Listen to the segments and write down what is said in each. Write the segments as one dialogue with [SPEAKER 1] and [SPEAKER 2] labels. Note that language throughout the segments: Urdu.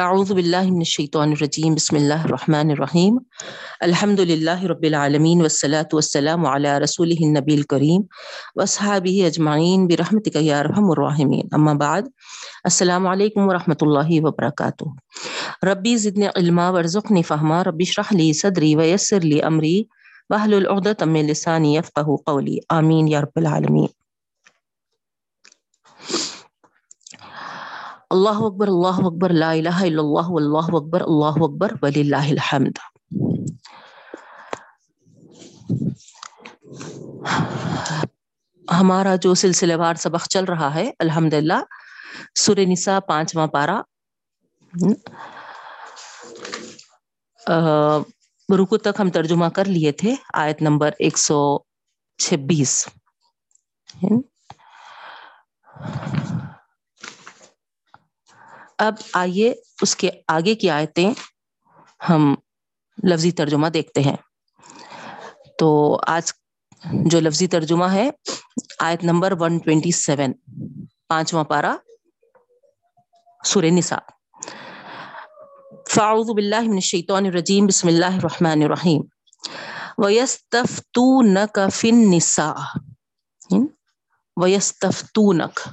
[SPEAKER 1] اعوذ باللہ من الشیطان الرجیم، بسم اللہ الرحمن الرحیم. الحمد للہ رب العالمین، والصلاة والسلام علی رسولہ النبی الکریم واصحابہ اجمعین، برحمتک یا ارحم الراحمین. اما بعد، السلام علیکم ورحمۃ اللہ وبرکاتہ. ربی زدنی علما، ورزقنی فہما، ربی اشرح لی صدری ویسر لی امری، واحلل عقدۃ من لسانی یفقهوا قولی. آمین یا رب العالمین. اللہ اکبر اللہ اکبر، لا الہ الا اللہ، واللہ اکبر، اللہ اکبر، وللہ الحمد. ہمارا جو سلسلہ وار سبق چل رہا ہے الحمد للہ سور نساء، پانچواں پارا رکو تک ہم ترجمہ کر لیے تھے، آیت نمبر ایک سو چھبیس۔ اب آئیے اس کے آگے کی آیتیں ہم لفظی ترجمہ دیکھتے ہیں۔ تو آج جو لفظی ترجمہ ہے، آیت نمبر 127 پانچواں پارا سور نساء۔ فاعوذ باللہ من الشیطان الرجیم، بسم اللہ الرحمن الرحیم۔ وَيَسْتَفْتُونَكَ فِي النِّسَاءِ۔ وَيَسْتَفْتُونَكَ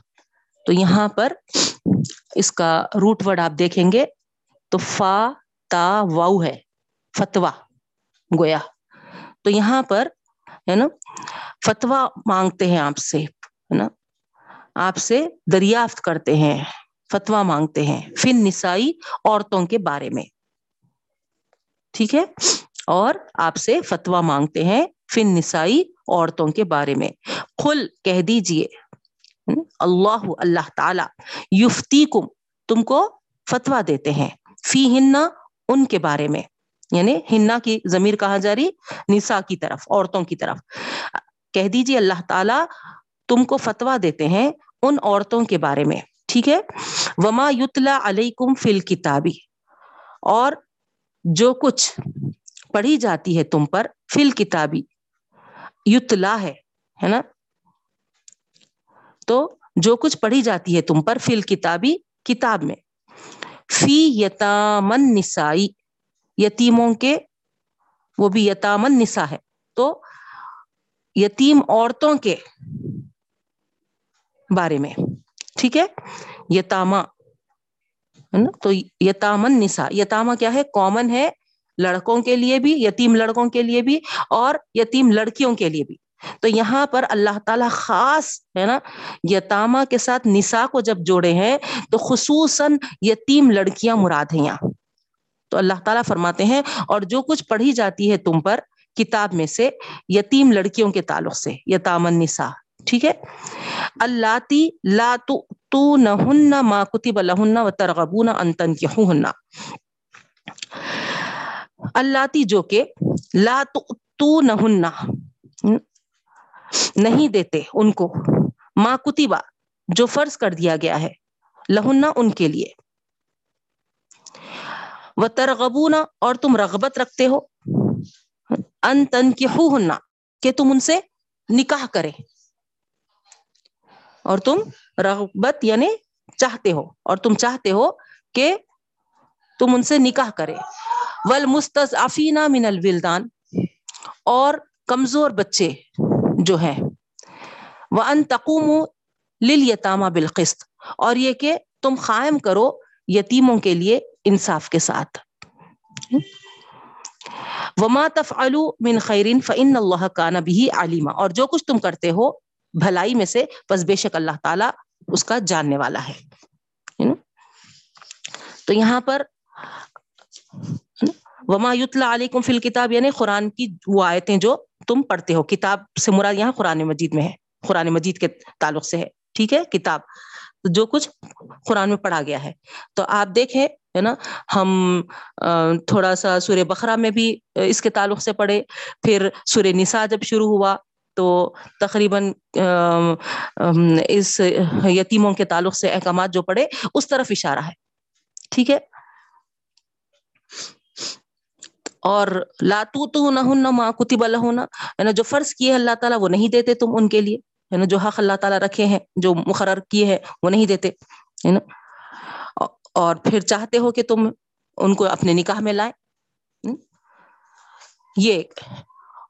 [SPEAKER 1] تو یہاں پر اس کا روٹ ورڈ آپ دیکھیں گے تو فا، تا، واؤ ہے فتوا گویا۔ تو یہاں پر، ہے نا فتوا مانگتے ہیں آپ سے، ہے نا، آپ سے دریافت کرتے ہیں فتوا مانگتے ہیں فن نسائی عورتوں کے بارے میں۔ ٹھیک ہے؟ اور آپ سے فتوا مانگتے ہیں فن نسائی عورتوں کے بارے میں۔ کل کہہ دیجیے۔ اللہ اللہ تعالی یفتی کم تم کو فتوا دیتے ہیں۔ فی ہننا ان کے بارے میں۔ یعنی ہننا کی ضمیر کہا جا رہی؟ نسا کی طرف، عورتوں کی طرف۔ کہہ دیجیے اللہ تعالی، تم کو فتوا دیتے ہیں ان عورتوں کے بارے میں۔ ٹھیک ہے؟ وما یتلا علیکم فل کتابی اور جو کچھ پڑھی جاتی ہے تم پر فل کتابی یتلا ہے ہے نا؟ تو جو کچھ پڑھی جاتی ہے تم پر فل کتابی کتاب میں۔ فی یتامن نسائی، یتیموں کے، وہ بھی یتامن نسا ہے۔ تو یتیم عورتوں کے بارے میں، ٹھیک ہے؟ یتاما تو یتامن نسا یتاما کیا ہے؟ کامن ہے لڑکوں کے لیے بھی، یتیم لڑکوں کے لیے بھی اور یتیم لڑکیوں کے لیے بھی۔ تو یہاں پر اللہ تعالی خاص ہے نا یتاما کے ساتھ نسا کو جب جوڑے ہیں، تو خصوصاً یتیم لڑکیاں مراد ہیں یہاں۔ تو اللہ تعالیٰ فرماتے ہیں، اور جو کچھ پڑھی جاتی ہے تم پر، کتاب میں سے، یتیم لڑکیوں کے تعلق سے یتامن نسا ٹھیک ہے؟ اللہ تی لا تو نہ ما کتب لہن و ترغبون ان تنکحوہن اللہ جو کہ، لا تو نہ نہیں دیتے ان کو۔ ماں کتبا جو فرض کر دیا گیا ہے، لہنا ان کے لیے۔ وہ ترغبونا اور تم رغبت رکھتے ہو۔ ان تن کی کہ تم ان سے نکاح کرے اور تم رغبت یعنی چاہتے ہو، اور تم چاہتے ہو کہ تم ان سے نکاح کرے ول مستضعفین من الولدان، اور کمزور بچے۔ جو ہے۔ وہ ان تقوم لل یتامہ بالقست اور یہ کہ تم قائم کرو یتیموں کے لیے انصاف کے ساتھ۔ وما تفعلوا من خیرین فن اللہ کا نبی علیمہ اور جو کچھ تم کرتے ہو بھلائی میں سے، بس بے شک اللہ تعالی اس کا جاننے والا ہے۔ تو یہاں پر، وما یتلا علیکم فی الکتاب یعنی قرآن کی وہ آیتیں جو تم پڑھتے ہو، کتاب سے مراد یہاں قرآن مجید میں ہے، قرآن مجید کے تعلق سے ہے، ٹھیک ہے؟ کتاب۔ جو کچھ قرآن میں پڑھا گیا ہے۔ تو آپ دیکھیں، ہے نا، ہم تھوڑا سا سورہ بخرا میں بھی اس کے تعلق سے پڑھے پھر سورہ نساء جب شروع ہوا، تو تقریباً اس یتیموں کے تعلق سے احکامات جو پڑھے اس طرف اشارہ ہے۔ ٹھیک ہے؟ اور لاتو تو نہ ماں کتب اللہ یعنی جو فرض کیے اللہ تعالیٰ وہ نہیں دیتے تم ان کے لیے ہے نا جو حق اللہ تعالیٰ رکھے ہیں، جو مقرر کیے ہیں وہ نہیں دیتے، ہے نا؟ اور پھر چاہتے ہو کہ تم ان کو اپنے نکاح میں لائیں یہ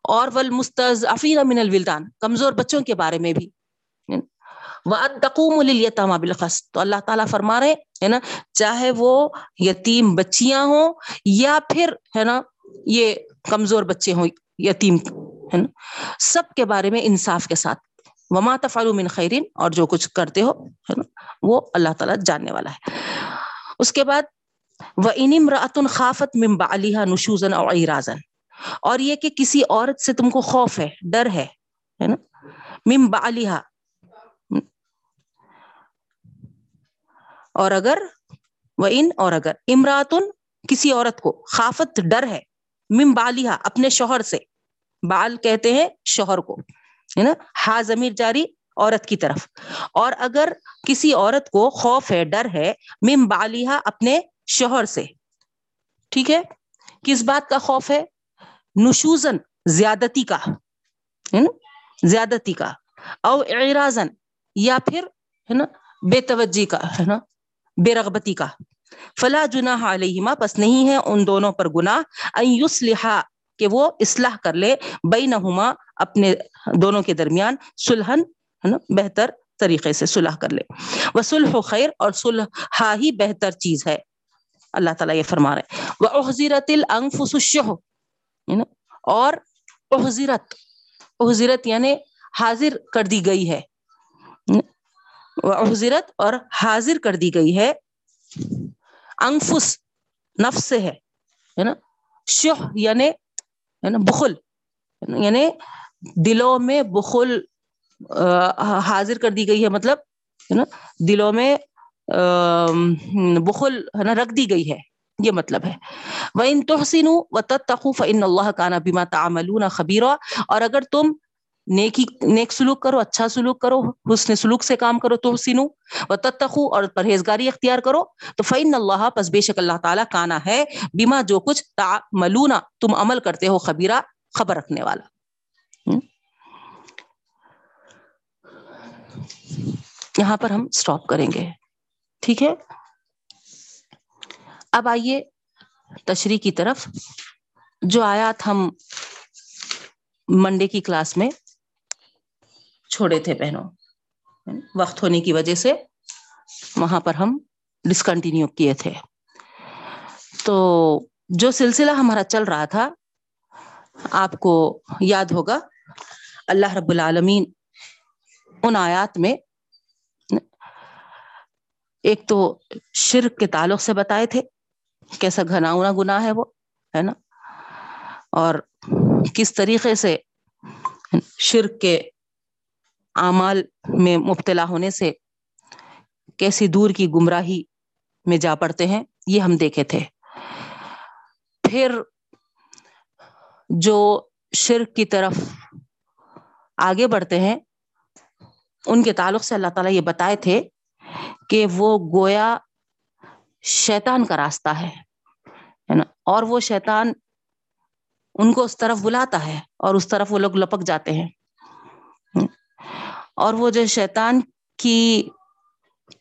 [SPEAKER 1] اور ول مستض من الولدان، کمزور بچوں کے بارے میں بھی تقوم بالخص تو اللہ تعالیٰ فرما رہے ہے نا؟ چاہے وہ یتیم بچیاں ہوں یا پھر، ہے نا؟ یہ کمزور بچے ہوں، یتیم، ہے نا؟ سب کے بارے میں انصاف کے ساتھ۔ وما تفعلوا من خیرین اور جو کچھ کرتے ہو، ہے نا؟ وہ اللہ تعالیٰ جاننے والا ہے۔ اس کے بعد وہ انم راتن خافت ممبا علیہ نشوزن اور ایرازن اور یہ کہ کسی عورت سے تم کو خوف ہے، ڈر ہے نا؟ ممبا علیہ اور اگر وہ ان اور اگر امراتن کسی عورت کو خافت، ڈر ہے ممبالیہ اپنے شوہر سے۔ بال کہتے ہیں شوہر کو، ہے نا؟ ہا ضمیر جاری عورت کی طرف۔ اور اگر کسی عورت کو خوف ہے، ڈر ہے مم بالیہ اپنے شوہر سے۔ ٹھیک ہے؟ کس بات کا خوف ہے؟ نشوزن، زیادتی کا، ہے نا؟ زیادتی کا۔ او اعراضن یا پھر، ہے نا؟ بے توجہ کا، ہے نا؟ بے رغبتی کا۔ فلا جناح علیہما، پس نہیں ہے ان دونوں پر گناہ یصلحا، کہ وہ اصلاح کر لے بینہما اپنے دونوں کے درمیان سلحن ہے نا، بہتر طریقے سے صلح کر لے۔ وہ سلح خیر اور سلح ہی بہتر چیز ہے۔ اللہ تعالیٰ یہ فرما رہے وہ احزیرت الانفس الشح اور احزیرت احزیرت یعنی حاضر کر دی گئی ہے۔ حضرت اور حاضر کر دی گئی ہے۔ انفس نفس سے ہے نا؟ شہ یعنی ہے نا، بخل یعنی دلوں میں بخل حاضر کر دی گئی ہے مطلب ہے نا، دلوں میں بخل، ہے نا، رکھ دی گئی ہے، یہ مطلب ہے۔ وہ ان توحسین و تخوف ان اللہ کا نا بیما تعملون خبیرہ اور اگر تم نیکی، نیک سلوک کرو اچھا سلوک کرو، حسن سلوک سے کام کرو تو حسینو و تتخو اور پرہیزگاری اختیار کرو۔ تو فعن اللہ پس بے شک اللہ تعالیٰ کانا ہے بیما جو کچھ ملونا تم عمل کرتے ہو، خبیرہ، خبر رکھنے والا۔ یہاں پر ہم سٹاپ کریں گے۔ ٹھیک ہے؟ اب آئیے تشریح کی طرف۔ جو آیات ہم منڈے کی کلاس میں چھوڑے تھے بہنوں۔ وقت ہونے کی وجہ سے وہاں پر ہم ڈسکنٹینیو کیے تھے۔ تو جو سلسلہ ہمارا چل رہا تھا، آپ کو یاد ہوگا، اللہ رب العالمین ان آیات میں ایک تو شرک کے تعلق سے بتائے تھے، کیسا گھناؤنا گناہ ہے وہ، ہے نا؟ اور کس طریقے سے شرک کے اعمال میں مبتلا ہونے سے کیسی دور کی گمراہی میں جا پڑتے ہیں، یہ ہم دیکھے تھے۔ پھر جو شرک کی طرف آگے بڑھتے ہیں، ان کے تعلق سے اللہ تعالیٰ یہ بتائے تھے کہ وہ گویا شیطان کا راستہ ہے نا؟ اور وہ شیطان ان کو اس طرف بلاتا ہے اور اس طرف وہ لوگ لپک جاتے ہیں۔ اور وہ جو شیطان کی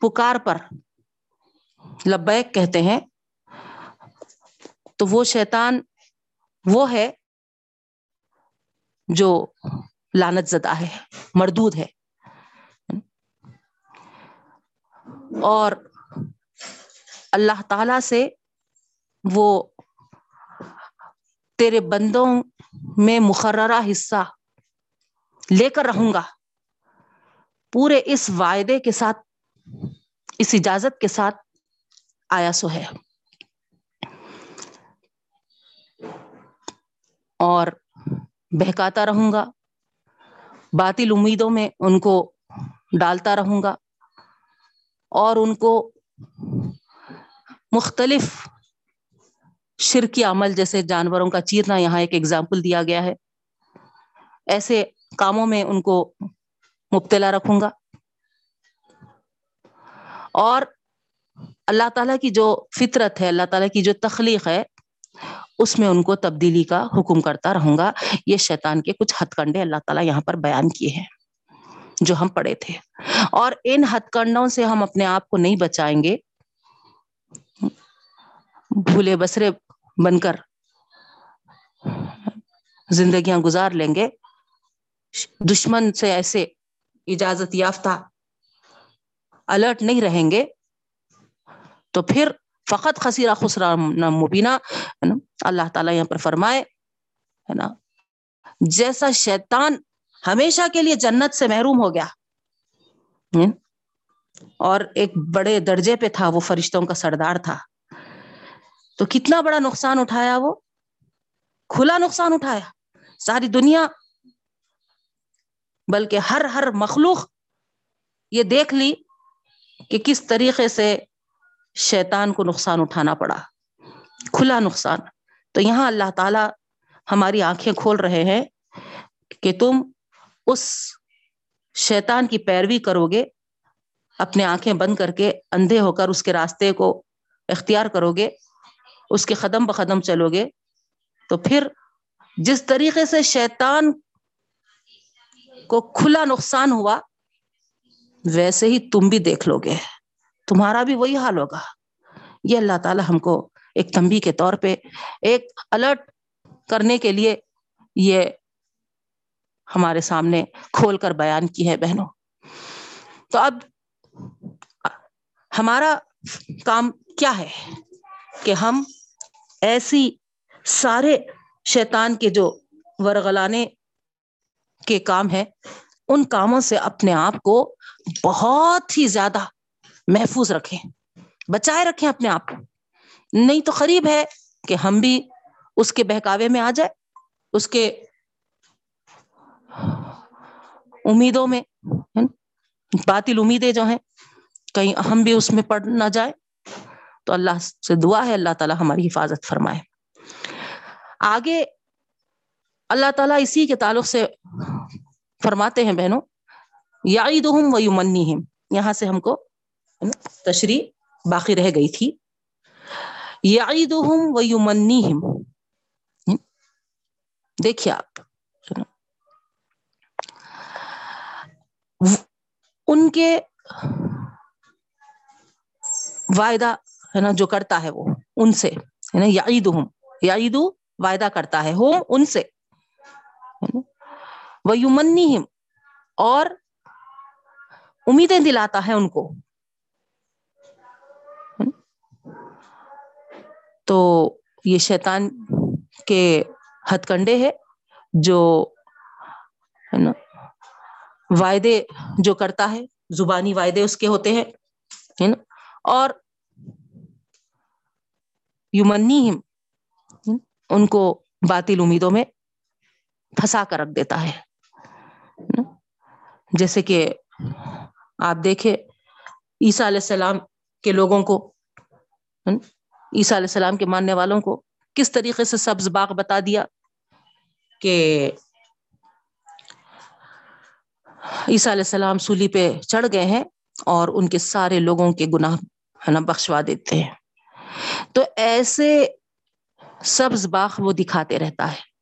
[SPEAKER 1] پکار پر لبیک کہتے ہیں، تو وہ شیطان وہ ہے جو لانت زدہ ہے، مردود ہے۔ اور اللہ تعالی سے وہ تیرے بندوں میں مقررہ حصہ لے کر رہوں گا۔ پورے اس وعدے کے ساتھ، اس اجازت کے ساتھ آیا سو ہے۔ اور بہکاتا رہوں گا۔ باطل امیدوں میں ان کو ڈالتا رہوں گا۔ اور ان کو مختلف شرکی عمل جیسے جانوروں کا چیرنا، یہاں ایک ایگزامپل دیا گیا ہے۔ ایسے کاموں میں ان کو مبتلا رکھوں گا۔ اور اللہ تعالیٰ کی جو فطرت ہے، اللہ تعالیٰ کی جو تخلیق ہے، اس میں ان کو تبدیلی کا حکم کرتا رہوں گا۔ یہ شیطان کے کچھ ہتھ کنڈے اللہ تعالیٰ یہاں پر بیان کیے ہیں، جو ہم پڑھے تھے۔ اور ان ہتھ کنڈوں سے ہم اپنے آپ کو نہیں بچائیں گے۔ بھولے بسرے بن کر زندگیاں گزار لیں گے۔ دشمن سے ایسے اجازت یافتہ الرٹ نہیں رہیں گے، تو پھر فقط خسیرہ خسرا مبینہ اللہ تعالیٰ یہاں پر فرمائے، ہے نا؟ جیسا شیطان ہمیشہ کے لیے جنت سے محروم ہو گیا اور ایک بڑے درجے پہ تھا، وہ فرشتوں کا سردار تھا۔ تو کتنا بڑا نقصان اٹھایا وہ؟ کھلا نقصان اٹھایا۔ ساری دنیا بلکہ ہر ہر مخلوق یہ دیکھ لی کہ کس طریقے سے شیطان کو نقصان اٹھانا پڑا، کھلا نقصان۔ تو یہاں اللہ تعالی ہماری آنکھیں کھول رہے ہیں کہ تم اس شیطان کی پیروی کرو گے، اپنے آنکھیں بند کر کے اندھے ہو کر اس کے راستے کو اختیار کرو گے، اس کے قدم بقدم چلو گے۔ تو پھر جس طریقے سے شیطان کو کھلا نقصان ہوا، ویسے ہی تم بھی دیکھ لو گے۔ تمہارا بھی وہی حال ہوگا۔ یہ اللہ تعالی ہم کو ایک تمبی کے طور پہ ایک الرٹ کرنے کے لیے یہ ہمارے سامنے کھول کر بیان کی ہے بہنوں۔ تو اب ہمارا کام کیا ہے کہ ہم ایسی سارے شیطان کے جو ورغلانے کے کام ہے، ان کاموں سے اپنے آپ کو بہت ہی زیادہ محفوظ رکھیں، بچائے رکھیں اپنے آپ کو۔ نہیں تو قریب ہے کہ ہم بھی اس کے بہکاوے میں آ جائے اس کے امیدوں میں باطل امیدیں جو ہیں، کہیں ہم بھی اس میں پڑھ نہ جائے تو اللہ سے دعا ہے، اللہ تعالی ہماری حفاظت فرمائے۔ آگے اللہ تعالیٰ اسی کے تعلق سے فرماتے ہیں بہنوں یا منی یہاں سے ہم کو تشریح باقی رہ گئی تھی۔ یا منی دیکھیے آپ ان کے وعدہ ہے نا، جو کرتا ہے وہ، ان سے یعنی ہے نا یا عید ہوں یا عید وعدہ کرتا ہے ہوم ان سے۔ وہ یومنی اور امیدیں دلاتا ہے ان کو۔ تو یہ شیطان کے ہتھ کنڈے ہے جو وعدے جو کرتا ہے، زبانی وعدے اس کے ہوتے ہیں نا۔ اور یومنی ان کو باطل امیدوں میں پھنسا کر رکھ دیتا ہے جیسے کہ آپ دیکھے عیسیٰ علیہ السلام کے لوگوں کو عیسیٰ علیہ السلام کے ماننے والوں کو کس طریقے سے سبز باغ بتا دیا کہ عیسیٰ علیہ السلام سولی پہ چڑھ گئے ہیں اور ان کے سارے لوگوں کے گناہ، ہے نا، بخشوا دیتے ہیں۔ تو ایسے سبز باغ وہ دکھاتے رہتا ہے۔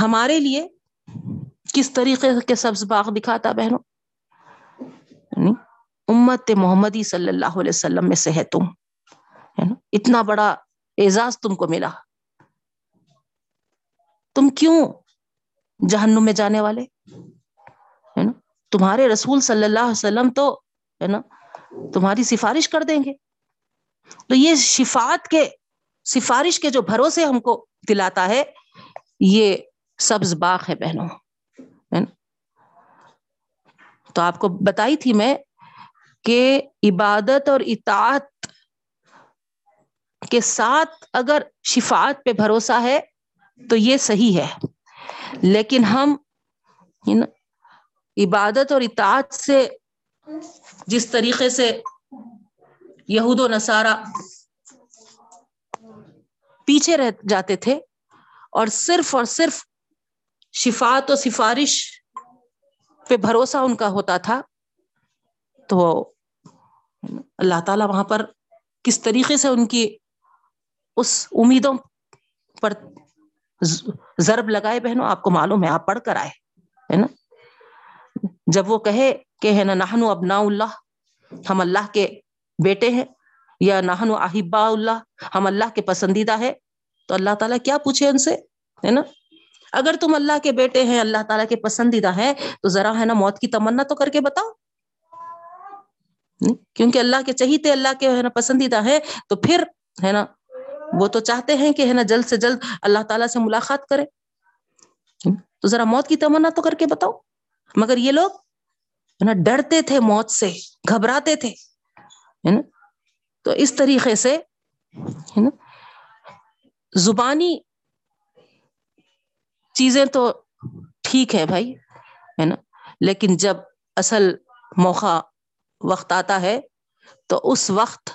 [SPEAKER 1] ہمارے لیے کس طریقے کے سبز باغ دکھاتا بہنوں؟ یعنی امت محمدی صلی اللہ علیہ وسلم میں سے ہے تم۔ ہے نا اتنا بڑا اعزاز تم کو ملا۔ تم کیوں جہنم میں جانے والے؟ ہے نا تمہارے رسول صلی اللہ علیہ وسلم تو ہے نا تمہاری سفارش کر دیں گے۔ تو یہ شفات کے، سفارش کے جو بھروسے ہم کو دلاتا ہے، یہ سبز باغ ہے بہنوں۔ تو آپ کو بتائی تھی میں کہ عبادت اور اطاعت کے ساتھ اگر شفات پہ بھروسہ ہے تو یہ صحیح ہے۔ لیکن ہم عبادت اور اطاعت سے جس طریقے سے یہود و نصارہ پیچھے رہ جاتے تھے اور صرف اور صرف شفات و سفارش پہ بھروسہ ان کا ہوتا تھا۔ تو اللہ تعالی وہاں پر کس طریقے سے ان کی اس امیدوں پر ضرب لگائے بہنوں، آپ کو معلوم ہے، آپ پڑھ کر آئے، ہے نا؟ جب وہ کہے کہ ہے نا نہنو ابنا اللہ، ہم اللہ کے بیٹے ہیں، یا نہن احبا اللہ، ہم اللہ کے پسندیدہ ہے تو اللہ تعالیٰ کیا پوچھے ان سے؟ ہے نا؟ اگر تم اللہ کے بیٹے ہیں، اللہ تعالیٰ کے پسندیدہ ہے تو ذرا ہے نا موت کی تمنا تو کر کے بتاؤ۔ کیونکہ اللہ کے چہیتے اللہ کے ہے نا پسندیدہ ہے تو پھر ہے نا وہ تو چاہتے ہیں کہ ہے نا جلد سے جلد اللہ تعالیٰ سے ملاقات کرے۔ تو ذرا موت کی تمنا تو کر کے بتاؤ۔ مگر یہ لوگ ہے نا ڈرتے تھے موت سے، گھبراتے تھے۔ ہے نا؟ تو اس طریقے سے ہے نا زبانی چیزیں تو ٹھیک ہے بھائی، ہے نا؟ لیکن جب اصل موقع وقت آتا ہے تو اس وقت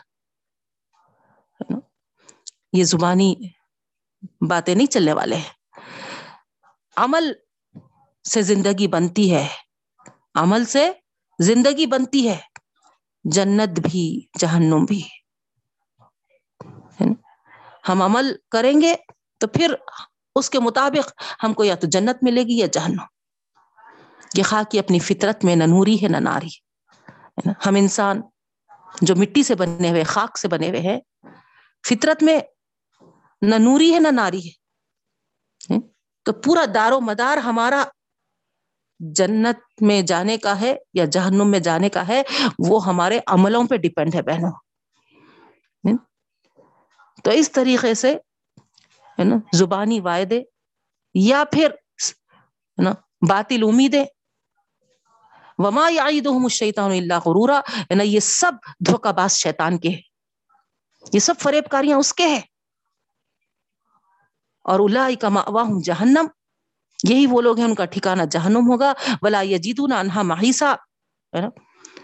[SPEAKER 1] یہ زبانی باتیں نہیں چلنے والے ہیں۔ عمل سے زندگی بنتی ہے۔ عمل سے زندگی بنتی ہے۔ جنت بھی، جہنم بھی ہم عمل کریں گے تو پھر اس کے مطابق ہم کو یا تو جنت ملے گی یا جہنم۔ یہ خاک اپنی فطرت میں نہ نوری ہے نہ ناری۔ ہم انسان جو مٹی سے بنے ہوئے، خاک سے بنے ہوئے ہیں، فطرت میں نہ نوری ہے نہ ناری ہے۔ تو پورا دار و مدار ہمارا جنت میں جانے کا ہے یا جہنم میں جانے کا ہے، وہ ہمارے عملوں پہ ڈپینڈ ہے بہنوں۔ تو اس طریقے سے ہے نا، زبانی وائدے یا پھر ہے نا، باطل امیدیں۔ وما یعیدہم الشیطان اللہ غرورا۔ ہے نا، یہ سب دھوکہ باز شیطان کے ہیں۔ یہ سب فریب کاریاں اس کے ہیں۔ اور اولئک مأواہم جہنم، یہی وہ لوگ ہیں، ان کا ٹھکانہ جہنم ہوگا۔ ولا یجدون انہا محیصا ہے نا،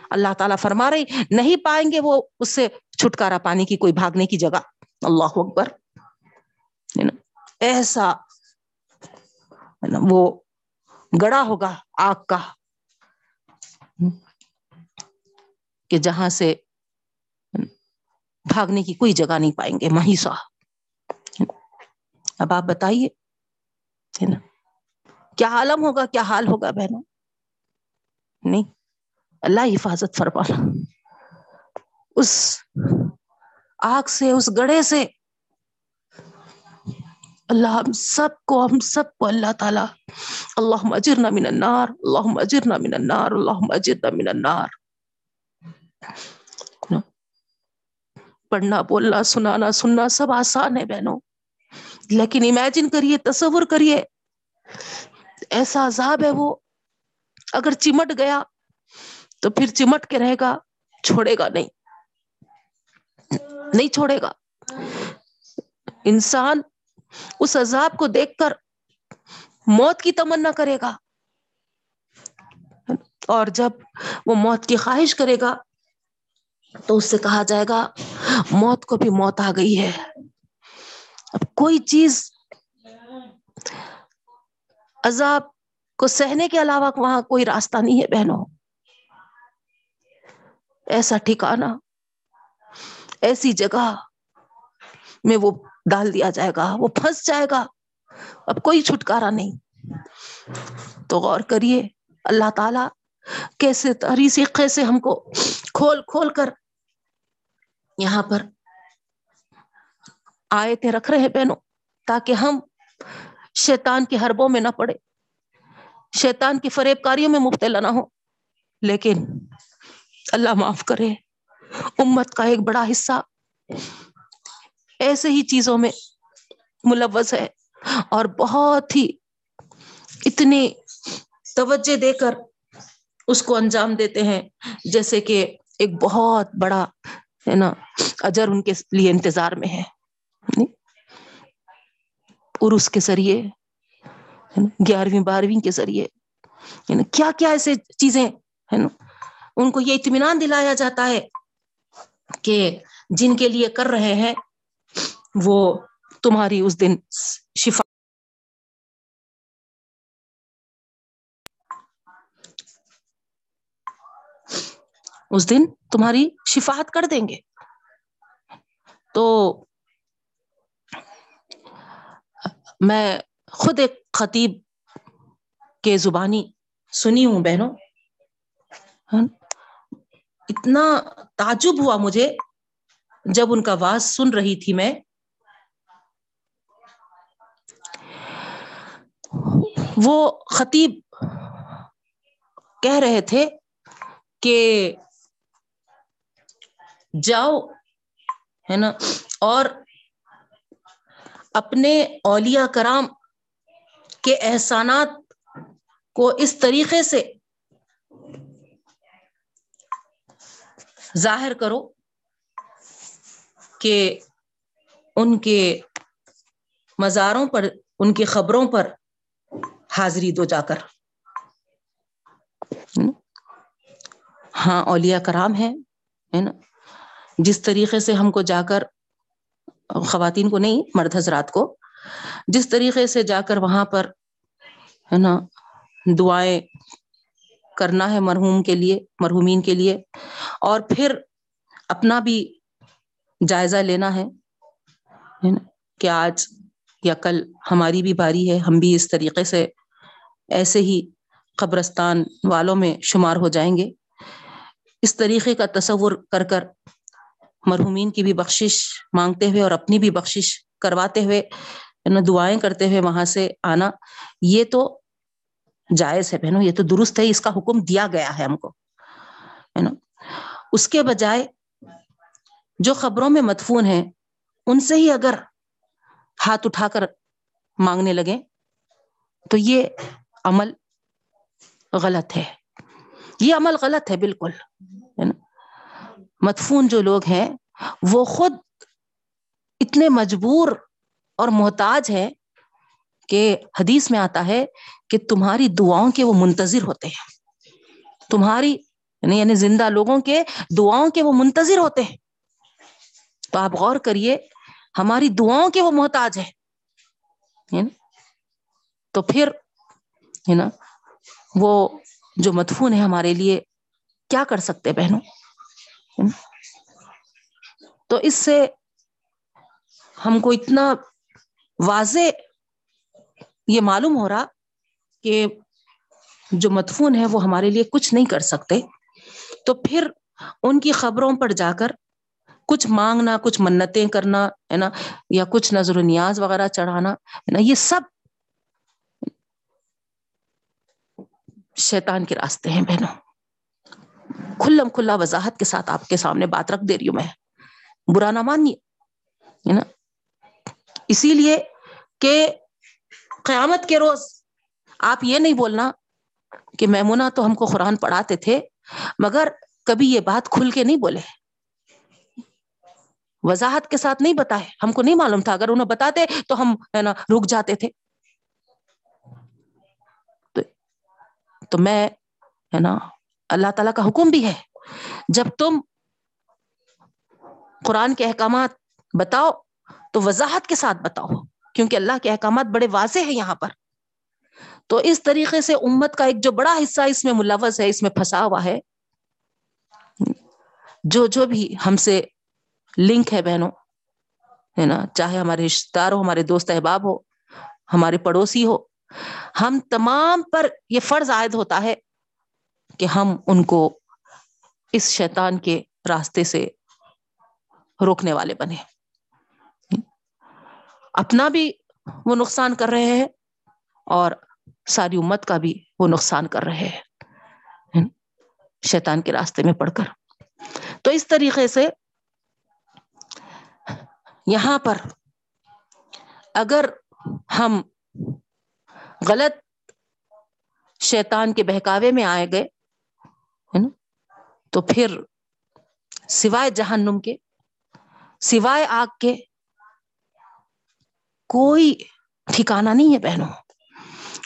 [SPEAKER 1] اللہ تعالیٰ فرما رہے نہیں پائیں گے وہ اس سے چھٹکارا پانے کی، کوئی بھاگنے کی جگہ۔ اللہ اکبر۔ ایسا وہ گڑا ہوگا آگ کا۔ کہ جہاں سے بھاگنے کی کوئی جگہ نہیں پائیں گے مہیسا اب آپ بتائیے نا؟ کیا عالم ہوگا، کیا حال ہوگا بہنوں؟ نہیں، اللہ حفاظت فرمانا۔ اس آگ سے، اس گڑے سے اللہ ہم سب کو، ہم سب کو اللہ تعالیٰ۔ اللہ اجرنا من النار اللہ اجرنا من النار اللہ اجرنا من النار۔ پڑھنا، بولنا، سنانا، سننا سب آسان ہے بہنوں۔ لیکن امیجن کریے، تصور کریے۔ ایسا عذاب ہے وہ۔ اگر چمٹ گیا تو پھر چمٹ کے رہے گا، چھوڑے گا نہیں۔ نہیں چھوڑے گا۔ انسان اس عذاب کو دیکھ کر موت کی تمنا کرے گا۔ اور جب وہ موت کی خواہش کرے گا، تو اس سے کہا جائے گا، موت کو بھی موت آ گئی ہے۔ اب کوئی چیز عذاب کو سہنے کے علاوہ وہاں کوئی راستہ نہیں ہے بہنوں۔ ایسا ٹھکانا ایسی جگہ میں وہ ڈال دیا جائے گا، وہ پھنس جائے گا۔ اب کوئی چھٹکارا نہیں۔ تو غور کریے، اللہ تعالی کیسے تری سکھے سے ہم کو کھول کھول کر یہاں پر آئے تھے رکھ رہے بہنوں، تاکہ ہم شیطان کے حربوں میں نہ پڑے، شیطان کی فریب کاریوں میں مبتلا نہ ہو لیکن اللہ معاف کرے، امت کا ایک بڑا حصہ ایسے ہی چیزوں میں ملوث ہے اور بہت ہی اتنی توجہ دے کر اس کو انجام دیتے ہیں، جیسے کہ ایک بہت بڑا، ہے نا، اجر ان کے لیے انتظار میں ہے۔ عرس کے ذریعے گیارہویں، بارہویں کے ذریعے کیا کیا ایسے چیزیں، ہے نا، ان کو یہ اطمینان دلایا جاتا ہے کہ جن کے لیے کر رہے ہیں۔ وہ تمہاری اس دن شفا اس دن تمہاری شفاعت کر دیں گے۔ تو میں خود ایک خطیب کے زبانی سنی ہوں بہنوں۔ ہاں۔ اتنا تعجب ہوا مجھے جب ان کا واز سن رہی تھی میں۔ وہ خطیب کہہ رہے تھے کہ جاؤ، ہے نا، اور اپنے اولیاء کرام کے احسانات کو اس طریقے سے ظاہر کرو کہ ان کے مزاروں پر، ان کی خبروں پر حاضری دو جا کر۔ ہاں اولیا کرام ہے نا؟ جس طریقے سے ہم کو جا کر، خواتین کو نہیں، مرد حضرات کو، جس طریقے سے جا کر وہاں پر، ہے نا، دعائیں کرنا ہے مرحوم کے لیے، مرحومین کے لیے، اور پھر اپنا بھی جائزہ لینا ہے کہ آج یا کل ہماری بھی باری ہے، ہم بھی اس طریقے سے ایسے ہی قبرستان والوں میں شمار ہو جائیں گے۔ اس طریقے کا تصور کر کر مرحومین کی بھی بخشش مانگتے ہوئے اور اپنی بھی بخشش کرواتے ہوئے یعنی دعائیں کرتے ہوئے وہاں سے آنا، یہ تو جائز ہے بہنوں، یہ تو درست ہے، اس کا حکم دیا گیا ہے ہم کو، ہے نا؟ اس کے بجائے جو خبروں میں مدفون ہیں، ان سے ہی اگر ہاتھ اٹھا کر مانگنے لگے تو یہ عمل غلط ہے۔ یہ عمل غلط ہے، بالکل۔ مدفون جو لوگ ہیں، وہ خود اتنے مجبور اور محتاج ہے کہ حدیث میں آتا ہے کہ تمہاری دعاؤں کے وہ منتظر ہوتے ہیں۔ تمہاری یعنی یعنی زندہ لوگوں کے دعاؤں کے وہ منتظر ہوتے ہیں۔ تو آپ غور کریے، ہماری دعاؤں کے وہ محتاج ہے تو پھر ہے نا؟ وہ جو مدفون ہے ہمارے لیے کیا کر سکتے بہنوں؟ تو اس سے ہم کو اتنا واضح یہ معلوم ہو رہا کہ جو مدفون ہے وہ ہمارے لیے کچھ نہیں کر سکتے۔ تو پھر ان کی خبروں پر جا کر کچھ مانگنا، کچھ منتیں کرنا، ہے نا؟ یا کچھ نظر و نیاز وغیرہ چڑھانا، ہے نا؟ یہ سب شیطان کے راستے ہیں بہنوں۔ کھلم کھلا وضاحت کے ساتھ آپ کے سامنے بات رکھ دے رہی ہوں میں۔ برا نہ مانیے، ہے نا؟ اسی لیے کہ قیامت کے روز آپ یہ نہیں بولنا کہ میمونا تو ہم کو قرآن پڑھاتے تھے، مگر کبھی یہ بات کھل کے نہیں بولے۔ وضاحت کے ساتھ نہیں بتائے، ہم کو نہیں معلوم تھا۔ اگر انہیں بتاتے تو ہم، ہے نا، رک جاتے تھے۔ تو میں ہے نا اللہ تعالیٰ کا حکم بھی ہے۔ جب تم قرآن کے احکامات بتاؤ تو وضاحت کے ساتھ بتاؤ، کیونکہ اللہ کے احکامات بڑے واضح ہیں یہاں پر۔ تو اس طریقے سے امت کا ایک جو بڑا حصہ اس میں ملوث ہے، اس میں پھنسا ہوا ہے۔ جو جو بھی ہم سے لنک ہے بہنوں، ہے نا، چاہے ہمارے رشتے دار ہو، ہمارے دوست احباب ہو، ہمارے پڑوسی ہو ہم تمام پر یہ فرض عائد ہوتا ہے کہ ہم ان کو اس شیطان کے راستے سے روکنے والے بنے۔ اپنا بھی وہ نقصان کر رہے ہیں اور ساری امت کا بھی وہ نقصان کر رہے ہیں۔ شیطان کے راستے میں پڑھ کر۔ تو اس طریقے سے یہاں پر اگر ہم غلط شیطان کے بہکاوے میں آئے گئے، ہے نا؟ تو پھر سوائے جہنم کے، سوائے آگ کے کوئی ٹھکانا نہیں ہے بہنوں۔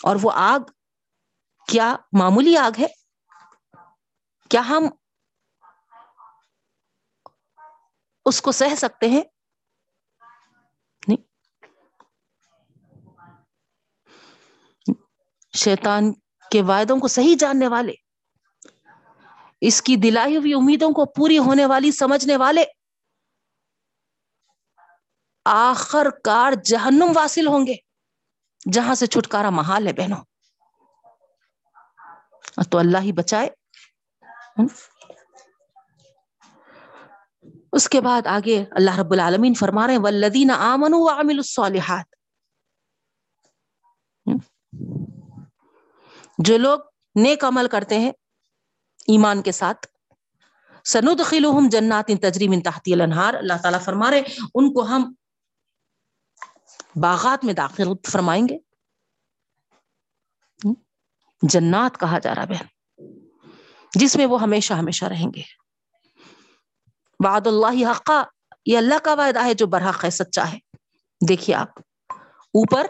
[SPEAKER 1] اور وہ آگ کیا معمولی آگ ہے؟ کیا ہم اس کو سہ سکتے ہیں؟ شیطان کے وعدوں کو صحیح جاننے والے، اس کی دلائی ہوئی امیدوں کو پوری ہونے والی، سمجھنے والے، آخر کار جہنم واصل ہوں گے، جہاں سے چھٹکارا محال ہے بہنوں۔ تو اللہ ہی بچائے۔ اس کے بعد آگے اللہ رب العالمین فرما رہے ہیں والذین آمنوا وعملوا الصالحات۔ جو لوگ نیک عمل کرتے ہیں ایمان کے ساتھ، سندخلہم جنات تجری من تحتی الانہار، اللہ تعالیٰ فرما رہے ان کو ہم باغات میں داخل فرمائیں گے۔ جنات کہا جا رہا بہن۔ جس میں وہ ہمیشہ ہمیشہ رہیں گے۔ وعد اللہ حقا، یہ اللہ کا وعدہ ہے جو برحق ہے، سچا ہے۔ دیکھیے آپ، اوپر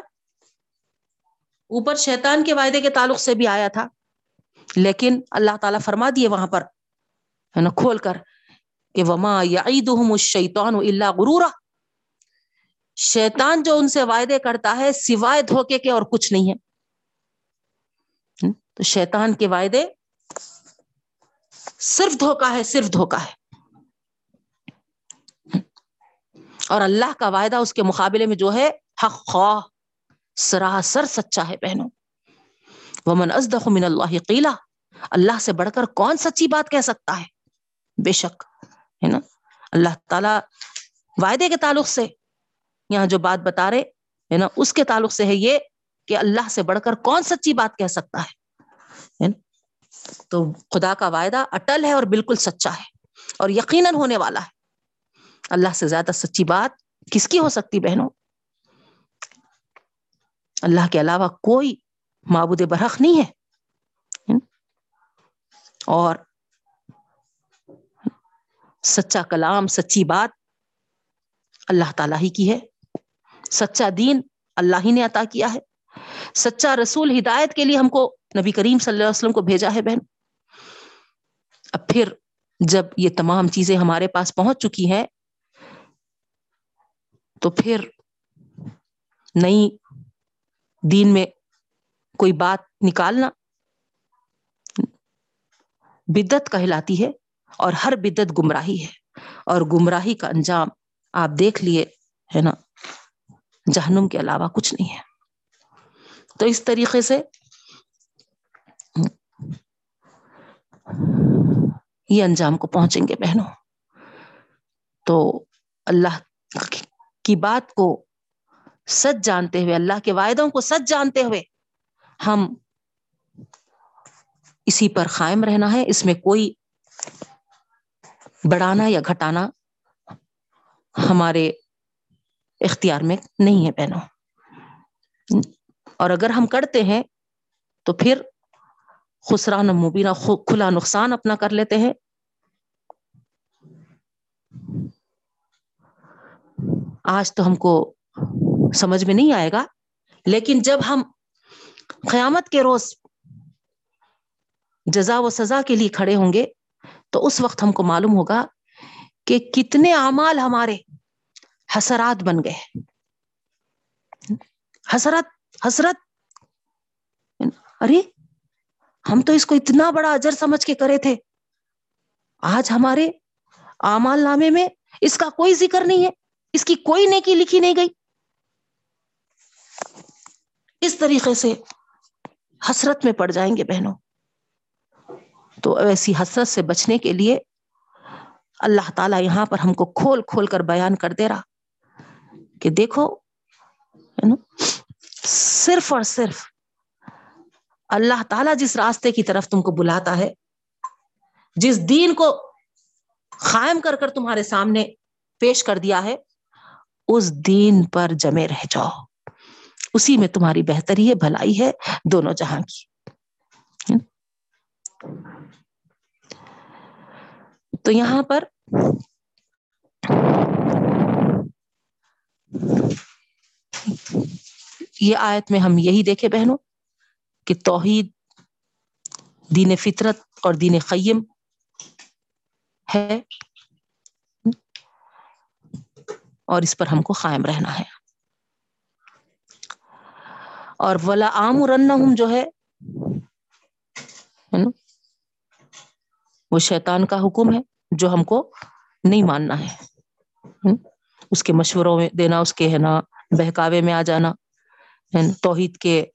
[SPEAKER 1] اوپر شیطان کے وعدے کے تعلق سے بھی آیا تھا۔ لیکن اللہ تعالیٰ فرما دیے وہاں پر، ہے نا، کھول کر کہ وما یعیدہم الشیطان الا غرورا۔ شیطان جو ان سے وعدے کرتا ہے، سوائے دھوکے کے اور کچھ نہیں ہے۔ تو شیطان کے وعدے صرف دھوکا ہے، صرف دھوکا ہے۔ اور اللہ کا وعدہ اس کے مقابلے میں جو ہے، حق خواہ۔ سراسر سچا ہے بہنوں۔ ومن ازدق من اللہ قیلا اللہ سے بڑھ کر کون سچی بات کہہ سکتا ہے؟ بے شک، ہے نا؟ اللہ تعالی وعدے کے تعلق سے یہاں جو بات بتا رہے، ہے نا؟ اس کے تعلق سے ہے یہ کہ اللہ سے بڑھ کر کون سچی بات کہہ سکتا ہے؟ تو خدا کا وعدہ اٹل ہے اور بالکل سچا ہے اور یقیناً ہونے والا ہے۔ اللہ سے زیادہ سچی بات کس کی ہو سکتی بہنوں؟ اللہ کے علاوہ کوئی معبود برحق نہیں ہے۔ اور سچا کلام، سچی بات اللہ تعالیٰ ہی کی ہے۔ سچا دین اللہ ہی نے عطا کیا ہے۔ سچا رسول ہدایت کے لیے ہم کو نبی کریم صلی اللہ علیہ وسلم کو بھیجا ہے بہن۔ اب پھر جب یہ تمام چیزیں ہمارے پاس پہنچ چکی ہیں، تو پھر نئی دین میں کوئی بات نکالنا بدت کہلاتی ہے اور ہر بدت گمراہی ہے اور گمراہی کا انجام آپ دیکھ لیے ہے نا، جہنم کے علاوہ کچھ نہیں ہے۔ تو اس طریقے سے یہ انجام کو پہنچیں گے بہنوں۔ تو اللہ کی بات کو سچ جانتے ہوئے، اللہ کے وعدوں کو سچ جانتے ہوئے ہم اسی پر قائم رہنا ہے۔ اس میں کوئی بڑھانا یا گھٹانا ہمارے اختیار میں نہیں ہے بہنوں۔ اور اگر ہم کرتے ہیں تو پھر خسران مبینہ، کھلا نقصان اپنا کر لیتے ہیں۔ آج تو ہم کو سمجھ میں نہیں آئے گا۔ لیکن جب ہم قیامت کے روز جزا و سزا کے لیے کھڑے ہوں گے، تو اس وقت ہم کو معلوم ہوگا کہ کتنے اعمال ہمارے حسرات بن گئے۔ حسرت حسرت۔ ارے، ہم تو اس کو اتنا بڑا اجر سمجھ کے کرے تھے۔ آج ہمارے اعمال نامے میں اس کا کوئی ذکر نہیں ہے۔ اس کی کوئی نیکی لکھی نہیں گئی۔ اس طریقے سے حسرت میں پڑ جائیں گے بہنوں۔ تو ایسی حسرت سے بچنے کے لیے اللہ تعالیٰ یہاں پر ہم کو کھول کھول کر بیان کر دے رہا کہ دیکھو صرف اور صرف اللہ تعالیٰ جس راستے کی طرف تم کو بلاتا ہے، جس دین کو قائم کر کر تمہارے سامنے پیش کر دیا ہے، اس دین پر جمے رہ جاؤ۔ اسی میں تمہاری بہتری ہے، بھلائی ہے، دونوں جہاں کی۔ تو یہاں پر یہ آیت میں ہم یہی دیکھے بہنوں کہ توحید دین فطرت اور دین قیم ہے اور اس پر ہم کو قائم رہنا ہے۔ اور ولا عام رن جو ہے نا؟ وہ شیطان کا حکم ہے جو ہم کو نہیں ماننا ہے اس کے مشوروں میں دینا، اس کے ہے نا، بہکاوے میں آ جانا توحید کے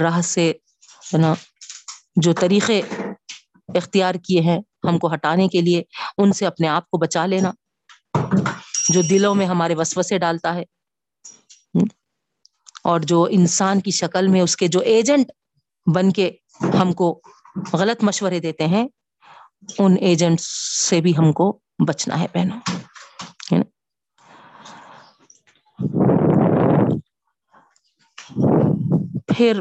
[SPEAKER 1] راہ سے، ہے نا، جو طریقے اختیار کیے ہیں ہم کو ہٹانے کے لیے، ان سے اپنے آپ کو بچا لینا، جو دلوں میں ہمارے وسوسے ڈالتا ہے۔ اور جو انسان کی شکل میں اس کے جو ایجنٹ بن کے ہم کو غلط مشورے دیتے ہیں، ان ایجنٹ سے بھی ہم کو بچنا ہے پہنو پھر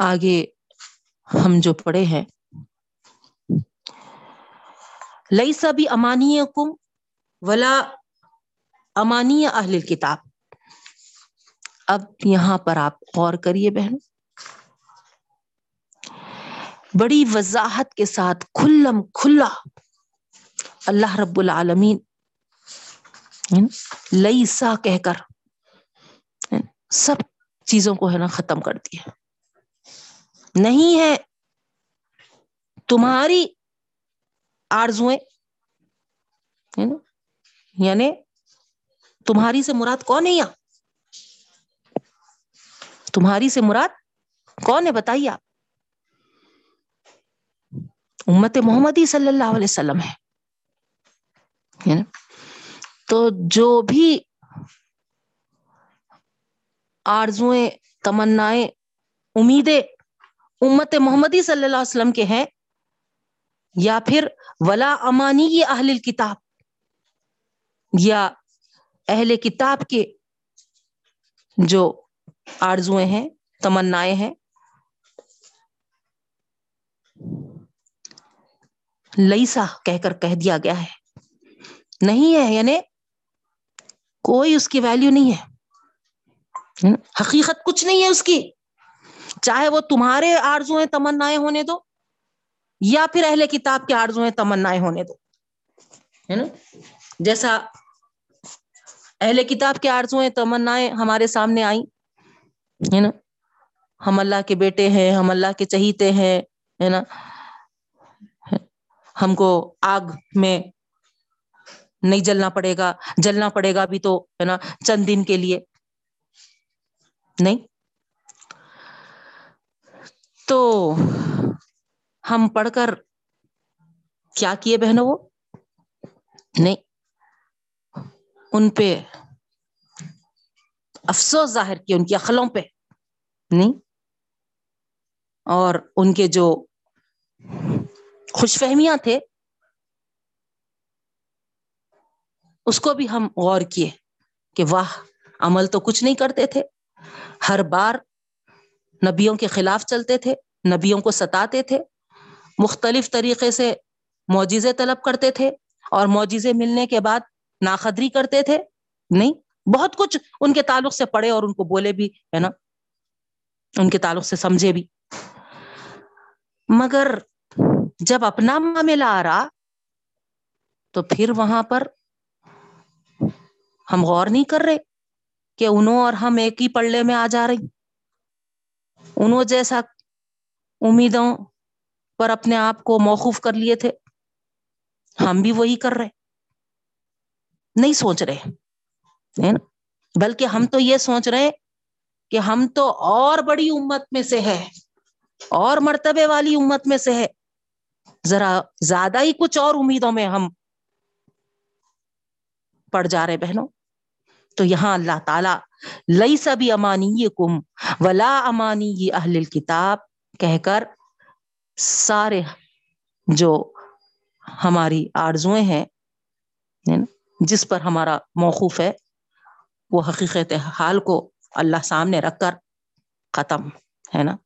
[SPEAKER 1] آگے ہم جو پڑھے ہیں لئی سبھی امانی کم ولا امانی اہل کتاب اب یہاں پر آپ غور کریے بہن بڑی وضاحت کے ساتھ کھلم کھلا اللہ رب العالمین یعنی لئی سا کہہ کر یعنی سب چیزوں کو ہے نا ختم کر دیا۔ نہیں ہے تمہاری آرزویں یعنی, یعنی تمہاری سے مراد کون ہے یا تمہاری سے مراد کون ہے بتائیے آپ؟ امت محمدی صلی اللہ علیہ وسلم ہے تو جو بھی آرزویں تمنائیں، امیدیں امت محمدی صلی اللہ علیہ وسلم کے ہیں، یا پھر ولا امانی اہل کتاب یا اہل کتاب کے جو آرزویں ہیں، تمنائیں ہیں لئیسا کہہ کر کہہ دیا گیا ہے۔ نہیں ہے یعنی کوئی اس کی ویلیو نہیں ہے۔ حقیقت کچھ نہیں ہے اس کی۔ چاہے وہ تمہارے آرزویں تمنائیں ہونے دو، یا پھر اہل کتاب کے آرزویں تمنائیں ہونے دو۔ ہے نا؟ جیسا اہل کتاب کے آرزویں تمنائیں ہمارے سامنے آئی ہے نا؟ ہم اللہ کے بیٹے ہیں، ہم اللہ کے چہیتے ہیں، ہے نا؟ ہم کو آگ میں نہیں جلنا پڑے گا، جلنا پڑے گا بھی تو، ہے نا؟ چند دن کے لیے۔ نہیں؟ تو ہم پڑھ کر کیا کیے بہنوں وہ؟ نہیں۔ ان پہ افسوس ظاہر کیے ان کی عقلوں پہ۔ نہیں؟ اور ان کے جو خوش فہمیاں تھے، اس کو بھی ہم غور کیے کہ واہ، عمل تو کچھ نہیں کرتے تھے۔ ہر بار نبیوں کے خلاف چلتے تھے، نبیوں کو ستاتے تھے، مختلف طریقے سے معجزے طلب کرتے تھے اور معجزے ملنے کے بعد ناخدری کرتے تھے؟ نہیں. بہت کچھ ان کے تعلق سے پڑھے اور ان کو بولے بھی، ہے نا؟ ان کے تعلق سے سمجھے بھی۔ مگر جب اپنا معاملہ آ رہا، تو پھر وہاں پر ہم غور نہیں کر رہے کہ انہوں اور ہم ایک ہی پڑھنے میں آ جا رہی۔ انہوں جیسا امیدوں پر اپنے آپ کو موقوف کر لیے تھے، ہم بھی وہی کر رہے۔ نہیں سوچ رہے۔ بلکہ ہم تو یہ سوچ رہے کہ ہم تو اور بڑی امت میں سے ہے اور مرتبے والی امت میں سے ہے ذرا زیادہ ہی کچھ اور امیدوں میں ہم پڑ جا رہے بہنوں۔ تو یہاں اللہ تعالی لئی سبھی امانی کم ولا امانی یہ اہل کتاب کہہ کر سارے جو ہماری آرزویں ہیں جس پر ہمارا موقوف ہے، وہ حقیقت حال کو اللہ سامنے رکھ کر ختم، ہے نا؟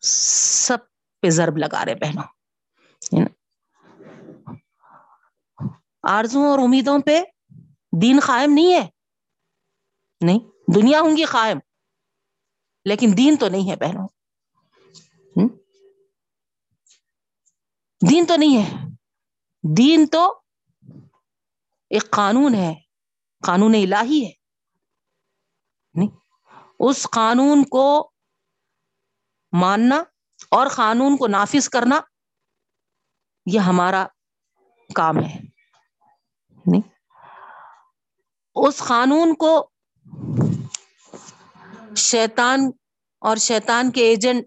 [SPEAKER 1] سب پہ ضرب لگا رہے بہنوں آرزوں اور امیدوں پہ دین قائم نہیں ہے۔ نہیں، دنیا ہوں گی قائم، لیکن دین تو نہیں ہے بہنوں۔ دین تو نہیں ہے۔ دین تو ایک قانون ہے، قانون الہی ہے۔ نہیں، اس قانون کو ماننا اور قانون کو نافذ کرنا یہ ہمارا کام ہے۔ نہیں، اس قانون کو شیطان اور شیطان کے ایجنٹ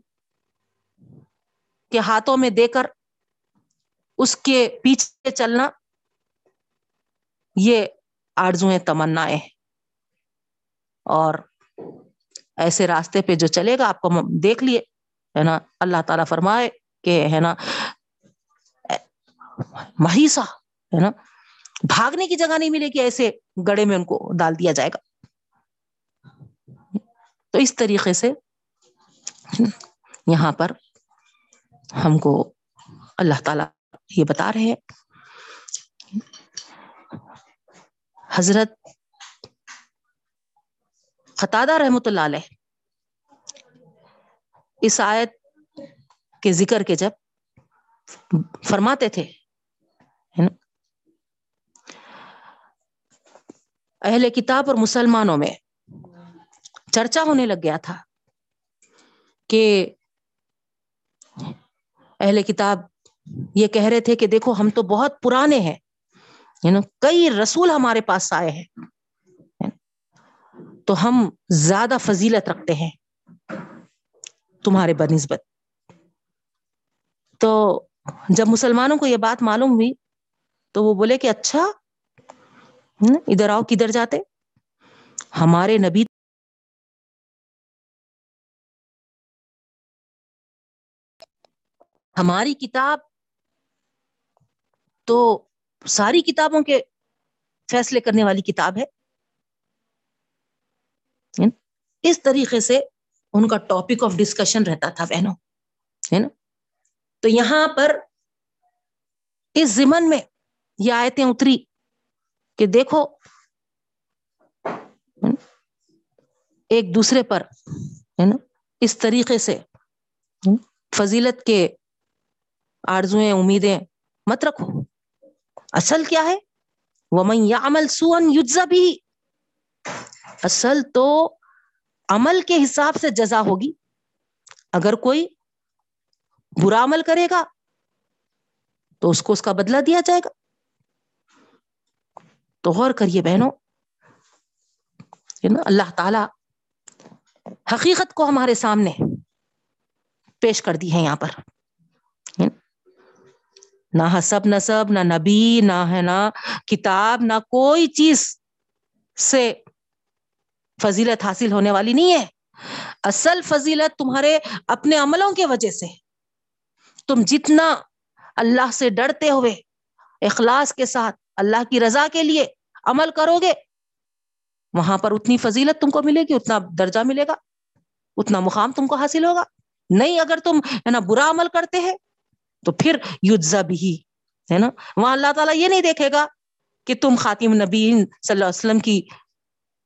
[SPEAKER 1] کے ہاتھوں میں دے کر اس کے پیچھے چلنا یہ آرزویں تمنا اور ایسے راستے پہ جو چلے گا، آپ کو دیکھ لیے، ہے نا؟ اللہ تعالیٰ فرمائے کہ، ہے نا؟ مہیسا، ہے نا؟ بھاگنے کی جگہ نہیں ملے گی ایسے گڑے میں ان کو ڈال دیا جائے گا۔ تو اس طریقے سے یہاں پر ہم کو اللہ تعالی یہ بتا رہے ہیں۔ حضرت خطادہ رحمت اللہ علیہ اس آیت کے ذکر کے جب فرماتے تھے اہل کتاب اور مسلمانوں میں چرچا ہونے لگ گیا تھا کہ اہل کتاب یہ کہہ رہے تھے کہ دیکھو ہم تو بہت پرانے ہیں کئی رسول ہمارے پاس آئے ہیں. تو ہم زیادہ فضیلت رکھتے ہیں تمہارے بنسبت. تو جب مسلمانوں کو یہ بات معلوم ہوئی، تو وہ بولے کہ اچھا ادھر آؤ، کدھر جاتے؟ ہمارے نبی ہماری کتاب تو ساری کتابوں کے فیصلے کرنے والی کتاب ہے۔ یعنی اس طریقے سے ان کا ٹاپک آف ڈسکشن رہتا تھا بہنوں۔ ہے نا؟ تو یہاں پر اس زمن میں یہ آیتیں اتری کہ دیکھو، ایک دوسرے پر، ہے نا، اس طریقے سے فضیلت کے آرزویں امیدیں مت رکھو۔ اصل کیا ہے؟ وہ میں یا عمل بھی اصل تو عمل کے حساب سے جزا ہوگی۔ اگر کوئی برا عمل کرے گا، تو اس کو اس کا بدلہ دیا جائے گا۔ تو غور کریے بہنوں یعنی اللہ تعالی حقیقت کو ہمارے سامنے پیش کر دی ہے یہاں پر۔ نہ حسب نصب، نہ نبی، نہ ہے نا کتاب، نہ کوئی چیز سے فضیلت حاصل ہونے والی نہیں ہے۔ اصل فضیلت تمہارے اپنے عملوں کے وجہ سے تم جتنا اللہ سے ڈرتے ہوئے اخلاص کے ساتھ اللہ کی رضا کے لیے عمل کرو گے، وہاں پر اتنی فضیلت تم کو ملے گی، اتنا درجہ ملے گا، اتنا مقام تم کو حاصل ہوگا۔ نہیں، اگر تم ہے نا برا عمل کرتے ہیں تو پھر یوزا بھی ہے نا؟ وہاں اللہ تعالیٰ یہ نہیں دیکھے گا کہ تم خاتم نبی صلی اللہ علیہ وسلم کی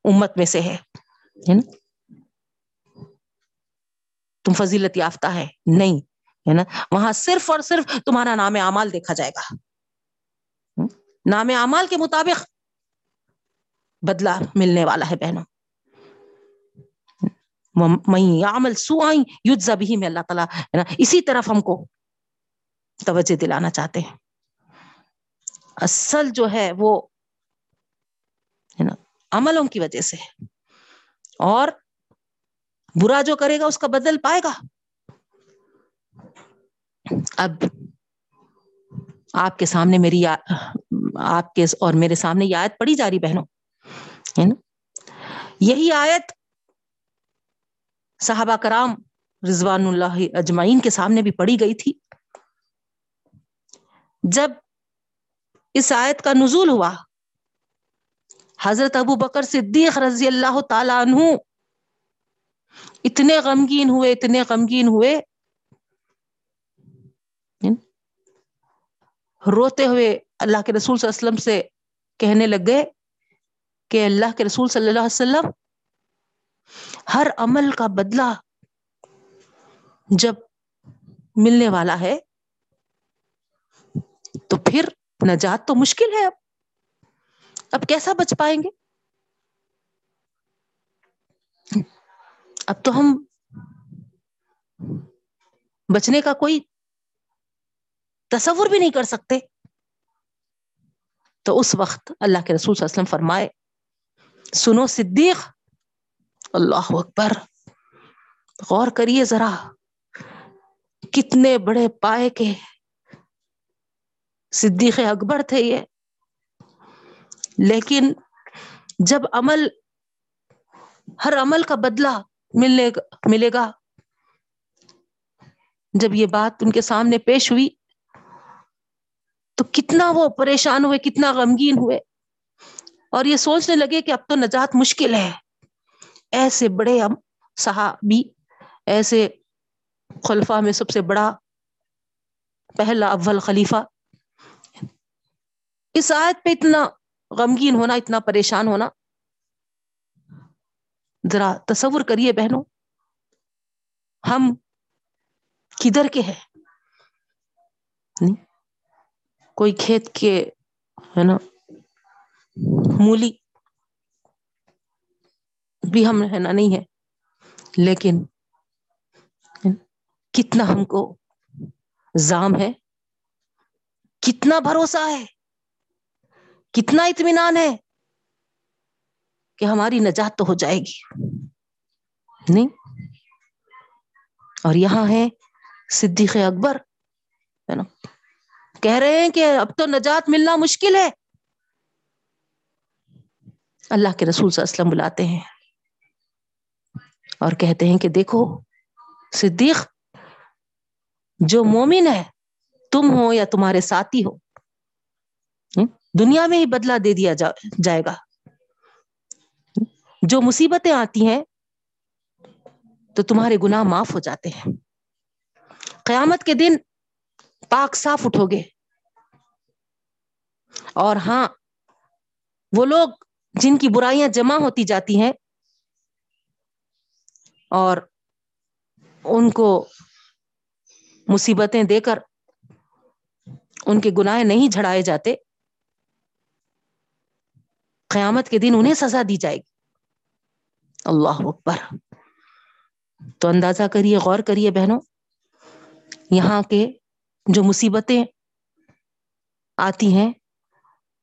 [SPEAKER 1] امت میں سے ہے نا؟ تم فضیلت یافتہ ہے، نہیں، ہے نا؟ وہاں صرف اور صرف تمہارا نام اعمال دیکھا جائے گا۔ نام اعمال کے مطابق بدلا ملنے والا ہے بہنوں۔ عمل سو بھی میں اللہ تعالیٰ اسی طرف ہم کو توجہ دلانا چاہتے ہیں۔ اصل جو ہے وہ، ہے نا، عملوں کی وجہ سے اور برا جو کرے گا، اس کا بدل پائے گا۔ اب آپ کے سامنے میری آپ کے اور میرے سامنے یہ آیت پڑی جا رہی بہنوں۔ ہے نا؟ یہی آیت صحابہ کرام رضوان اللہ اجمعین کے سامنے بھی پڑی گئی تھی۔ جب اس آیت کا نزول ہوا، حضرت ابو بکر صدیق رضی اللہ تعالی عنہ اتنے غمگین ہوئے، اتنے غمگین ہوئے، روتے ہوئے اللہ کے رسول صلی اللہ علیہ وسلم سے کہنے لگ گئے کہ اللہ کے رسول صلی اللہ علیہ وسلم ہر عمل کا بدلہ جب ملنے والا ہے تو پھر نجات تو مشکل ہے اب۔ اب کیسا بچ پائیں گے؟ اب تو ہم بچنے کا کوئی تصور بھی نہیں کر سکتے۔ تو اس وقت اللہ کے رسول صلی اللہ علیہ وسلم فرمائے، سنو صدیق، اللہ اکبر، غور کریے ذرا، کتنے بڑے پائے کے صدیق اکبر تھے یہ۔ لیکن جب عمل، ہر عمل کا بدلہ ملنے ملے گا، جب یہ بات ان کے سامنے پیش ہوئی، تو کتنا وہ پریشان ہوئے، کتنا غمگین ہوئے۔ اور یہ سوچنے لگے کہ اب تو نجات مشکل ہے۔ ایسے بڑے ہم صحابی، ایسے خلفہ میں سب سے بڑا پہلا اول خلیفہ اس آیت پہ اتنا غمگین ہونا، اتنا پریشان ہونا، ذرا تصور کریے بہنوں، ہم کدھر کے ہیں؟ کوئی کھیت کے، ہے نا، مولی بھی ہم ہے نا، نہیں ہے لیکن کتنا ہم کو زام ہے، کتنا بھروسہ ہے۔ کتنا اطمینان ہے کہ ہماری نجات تو ہو جائے گی۔ نہیں۔ اور یہاں ہے صدیق اکبر، ہے نا؟ کہہ رہے ہیں کہ اب تو نجات ملنا مشکل ہے۔ اللہ کے رسول صلی اللہ علیہ وسلم بلاتے ہیں۔ اور کہتے ہیں کہ دیکھو، صدیق جو مومن ہے، تم ہو یا تمہارے ساتھی ہو۔ دنیا میں ہی بدلہ دے دیا جائے گا۔ جو مصیبتیں آتی ہیں، تو تمہارے گناہ معاف ہو جاتے ہیں۔ قیامت کے دن پاک صاف اٹھو گے۔ اور ہاں وہ لوگ جن کی برائیاں جمع ہوتی جاتی ہیں، اور ان کو مصیبتیں دے کر ان کے گناہ نہیں جھڑائے جاتے قیامت کے دن انہیں سزا دی جائے گی۔ اللہ اکبر۔ تو اندازہ کریے، غور کریے بہنوں، یہاں کے جو مصیبتیں آتی ہیں،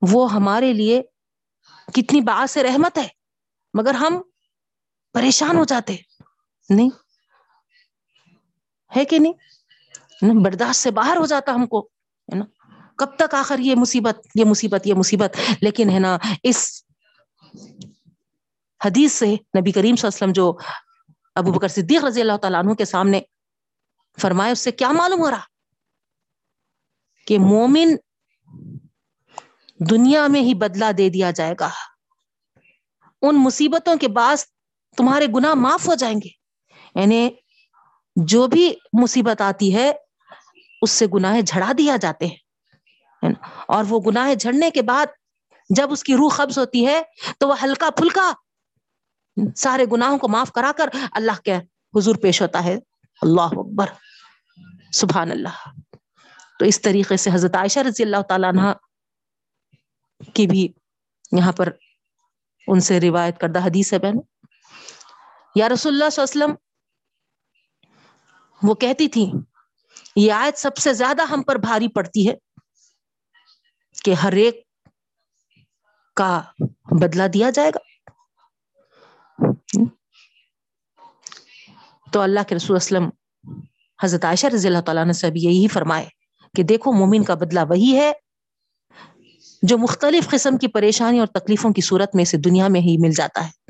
[SPEAKER 1] وہ ہمارے لیے کتنی باعث رحمت ہے، مگر ہم پریشان ہو جاتے۔ نہیں، ہے کہ نہیں؟ برداشت سے باہر ہو جاتا ہم کو۔ کب تک آخر یہ مصیبت یہ مصیبت یہ مصیبت۔ لیکن ہے نا، اس حدیث سے نبی کریم صلی اللہ علیہ وسلم جو ابو بکر صدیق رضی اللہ تعالیٰ عنہ کے سامنے فرمائے اس سے کیا معلوم ہو رہا؟ کہ مومن دنیا میں ہی بدلہ دے دیا جائے گا۔ ان مصیبتوں کے بعد تمہارے گناہ معاف ہو جائیں گے۔ یعنی جو بھی مصیبت آتی ہے، اس سے گناہ جھڑا دیا جاتے ہیں۔ اور وہ گناہ جھڑنے کے بعد جب اس کی روح قبض ہوتی ہے تو وہ ہلکا پھلکا سارے گناہوں کو معاف کرا کر اللہ کے حضور پیش ہوتا ہے۔ اللہ اکبر۔ سبحان اللہ۔ تو اس طریقے سے حضرت عائشہ رضی اللہ تعالیٰ عنہ کی بھی یہاں پر ان سے روایت کردہ حدیث ہے بہن۔ یا رسول اللہ صلی اللہ علیہ وسلم، وہ کہتی تھی یہ آیت سب سے زیادہ ہم پر بھاری پڑتی ہے۔ کہ ہر ایک کا بدلہ دیا جائے گا۔ تو اللہ کے رسول اسلم حضرت عائشہ رضی اللہ تعالیٰ نے سے یہی فرمائے کہ دیکھو مومن کا بدلہ وہی ہے جو مختلف قسم کی پریشانی اور تکلیفوں کی صورت میں سے دنیا میں ہی مل جاتا ہے۔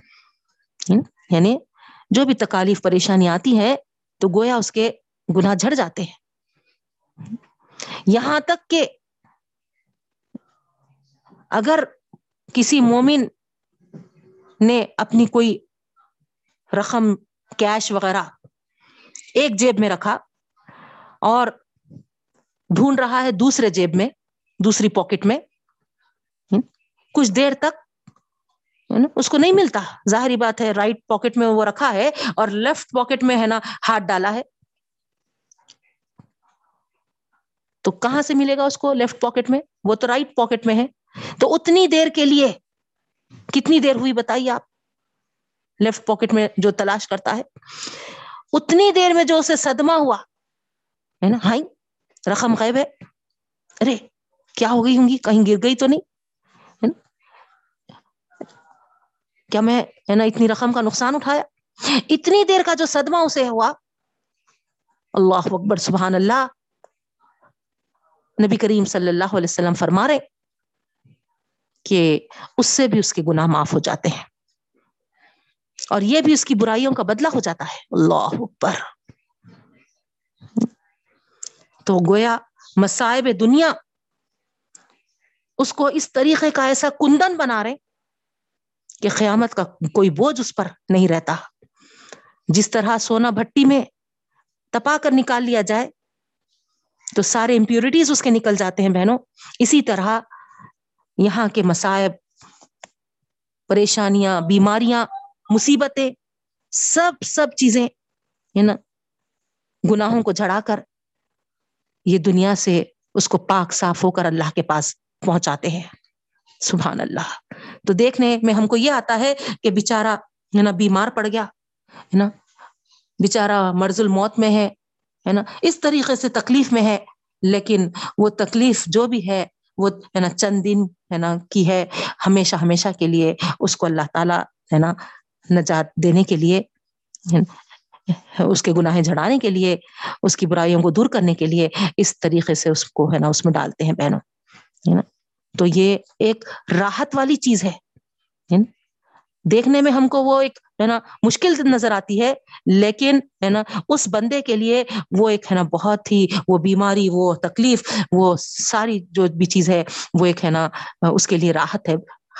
[SPEAKER 1] یعنی جو بھی تکالیف، پریشانی آتی ہے تو گویا اس کے گناہ جھڑ جاتے ہیں۔ یہاں تک کہ اگر کسی مومن نے اپنی کوئی رقم کیش وغیرہ ایک جیب میں رکھا اور ڈھونڈ رہا ہے دوسرے جیب میں، دوسری پاکٹ میں کچھ دیر تک اس کو نہیں ملتا۔ ظاہری بات ہے رائٹ پاکٹ میں وہ رکھا ہے اور لیفٹ پاکٹ میں، ہے نا، ہاتھ ڈالا ہے۔ تو کہاں سے ملے گا اس کو؟ لیفٹ پاکٹ میں۔ وہ تو رائٹ پاکٹ میں ہے۔ تو اتنی دیر کے لیے کتنی دیر ہوئی بتائیے آپ؟ لیفٹ پاکٹ میں جو تلاش کرتا ہے۔ اتنی دیر میں جو اسے صدمہ ہوا، ہے نا؟ ہائی، رقم غائب ہے۔ ارے، کیا ہو گئی ہوں گی؟ کہیں گر گئی تو نہیں؟ کیا میں، ہے نا، اتنی رقم کا نقصان اٹھایا؟ اتنی دیر کا جو صدمہ اسے ہوا۔ اللہ اکبر، سبحان اللہ۔ نبی کریم صلی اللہ علیہ وسلم فرما رہے کہ اس سے بھی اس کے گناہ معاف ہو جاتے ہیں۔ اور یہ بھی اس کی برائیوں کا بدلہ ہو جاتا ہے۔ اللہ اکبر۔ تو گویا مسائب دنیا اس کو اس طریقے کا ایسا کندن بنا رہے کہ قیامت کا کوئی بوجھ اس پر نہیں رہتا۔ جس طرح سونا بھٹی میں تپا کر نکال لیا جائے تو سارے امپیورٹیز اس کے نکل جاتے ہیں بہنوں۔ اسی طرح یہاں کے مسائب پریشانیاں، بیماریاں، مصیبتیں، سب سب چیزیں، ہے نا، گناہوں کو جھڑا کر یہ دنیا سے اس کو پاک صاف ہو کر اللہ کے پاس پہنچاتے ہیں۔ سبحان اللہ۔ تو دیکھنے میں ہم کو یہ آتا ہے کہ بےچارا ہے نا، بیمار پڑ گیا، ہے نا بےچارا مرض الموت میں ہے ہے نا، اس طریقے سے تکلیف میں ہے، لیکن وہ تکلیف جو بھی ہے وہ، ہے نا، چند دن، ہے نا، کی ہے ہمیشہ ہمیشہ کے لیے اس کو اللہ تعالیٰ، ہے نا، نجات دینے کے لیے، اس کے گناہیں جھڑانے کے لیے، اس کی برائیوں کو دور کرنے کے لیے اس طریقے سے اس کو، ہے نا، اس میں ڈالتے ہیں بہنوں، ہے نا، تو یہ ایک راحت والی چیز ہے دیکھنے میں ہم کو وہ ایک ہے نا، مشکل نظر آتی ہے، لیکن ہے نا، اس بندے کے لیے وہ ایک ہے نا، بہت ہی وہ بیماری، وہ تکلیف، وہ ساری جو بھی چیز ہے، وہ ایک ہے نا، اس کے لیے راحت ہے،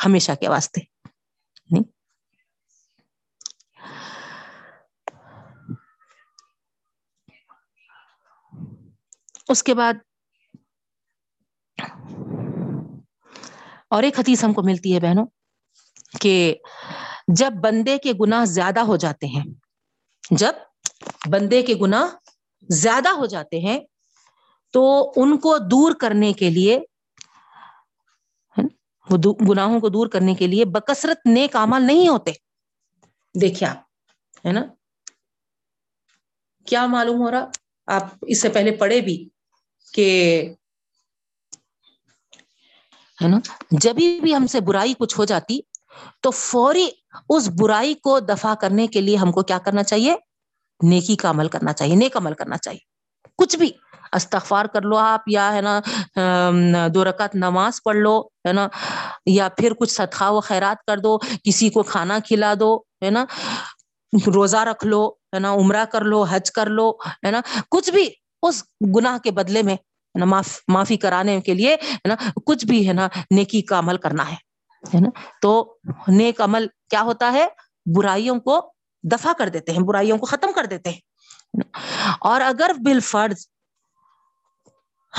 [SPEAKER 1] ہمیشہ کے واسطے۔ اس کے بعد اور ایک حدیث ہم کو ملتی ہے بہنوں، کہ جب بندے کے گناہ زیادہ ہو جاتے ہیں، جب بندے کے گناہ زیادہ ہو جاتے ہیں، تو ان کو دور کرنے کے لیے گناہوں کو دور کرنے کے لیے بکثرت نیک عمل نہیں ہوتے۔ دیکھیے آپ، ہے نا؟ کیا معلوم ہو رہا؟ آپ اس سے پہلے پڑھے بھی کہ، ہے نا؟ جبھی بھی ہم سے برائی کچھ ہو جاتی تو فوری اس برائی کو دفاع کرنے کے لیے ہم کو کیا کرنا چاہیے؟ نیکی کا عمل کرنا چاہیے، نیک عمل کرنا چاہیے۔ کچھ بھی، استغفار کر لو آپ، یا ہے نا دو رکعت نماز پڑھ لو، ہے نا، یا پھر کچھ صدقہ و خیرات کر دو، کسی کو کھانا کھلا دو، ہے نا، روزہ رکھ لو، ہے نا، عمرہ کر لو، حج کر لو، ہے نا، کچھ بھی اس گناہ کے بدلے میں نا معافی کرانے کے لیے، ہے نا، کچھ بھی، ہے نا، نیکی کا عمل کرنا ہے۔ نا؟ تو نیک عمل کیا ہوتا ہے؟ برائیوں کو دفاع کر دیتے ہیں، برائیوں کو ختم کر دیتے ہیں۔ اور اگر بال فرض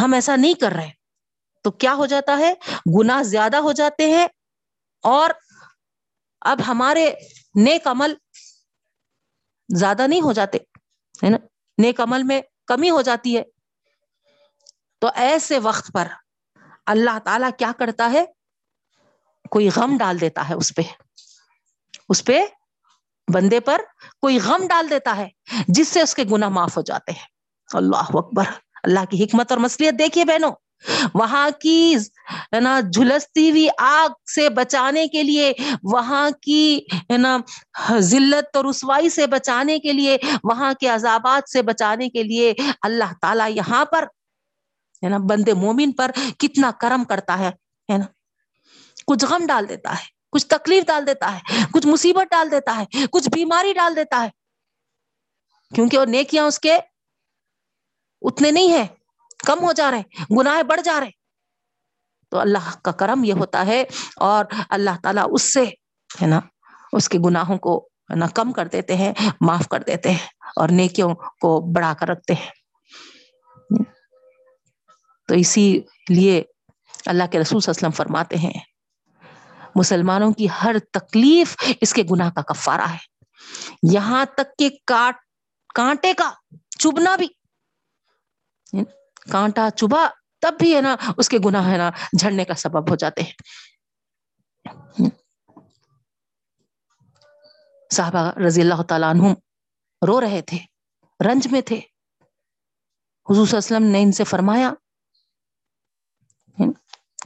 [SPEAKER 1] ہم ایسا نہیں کر رہے، تو کیا ہو جاتا ہے؟ گناہ زیادہ ہو جاتے ہیں۔ اور اب ہمارے نیک عمل زیادہ نہیں ہو جاتے، ہے نا؟ نیک عمل میں کمی ہو جاتی ہے۔ تو ایسے وقت پر اللہ تعالی کیا کرتا ہے؟ کوئی غم ڈال دیتا ہے اس پہ۔ اس پہ بندے پر کوئی غم ڈال دیتا ہے، جس سے اس کے گناہ معاف ہو جاتے ہیں۔ اللہ اکبر۔ اللہ کی حکمت اور مسلیت دیکھیے بہنوں، وہاں کی ہے نا جھلستی ہوئی آگ سے بچانے کے لیے، وہاں کی ہے نا ذلت اور رسوائی سے بچانے کے لیے، وہاں کے عذابات سے بچانے کے لیے اللہ تعالیٰ یہاں پر ہے نا بندے مومن پر کتنا کرم کرتا ہے ہے نا۔ کچھ غم ڈال دیتا ہے، کچھ تکلیف ڈال دیتا ہے، کچھ مصیبت ڈال دیتا ہے، کچھ بیماری ڈال دیتا ہے۔ کیونکہ وہ نیکیاں اس کے اتنے نہیں ہیں، کم ہو جا رہے گناہ بڑھ جا رہے تو اللہ کا کرم یہ ہوتا ہے اور اللہ تعالیٰ اس سے، ہے نا، اس کے گناہوں کو، ہے نا، کم کر دیتے ہیں، معاف کر دیتے ہیں اور نیکیوں کو بڑھا کر رکھتے ہیں۔ تو اسی لیے اللہ کے رسول صلی اللہ علیہ وسلم فرماتے ہیں مسلمانوں کی ہر تکلیف اس کے گناہ کا کفارہ ہے۔ یہاں تک کہ کاٹ، کانٹے کا چبنا بھی۔ کانٹا چبا تب بھی ہے نا اس کے گناہ ہے نا جھڑنے کا سبب ہو جاتے ہیں۔ صحابہ رضی اللہ تعالیٰ عنہ رو رہے تھے، رنج میں تھے۔ حضور صلی اللہ علیہ وسلم نے ان سے فرمایا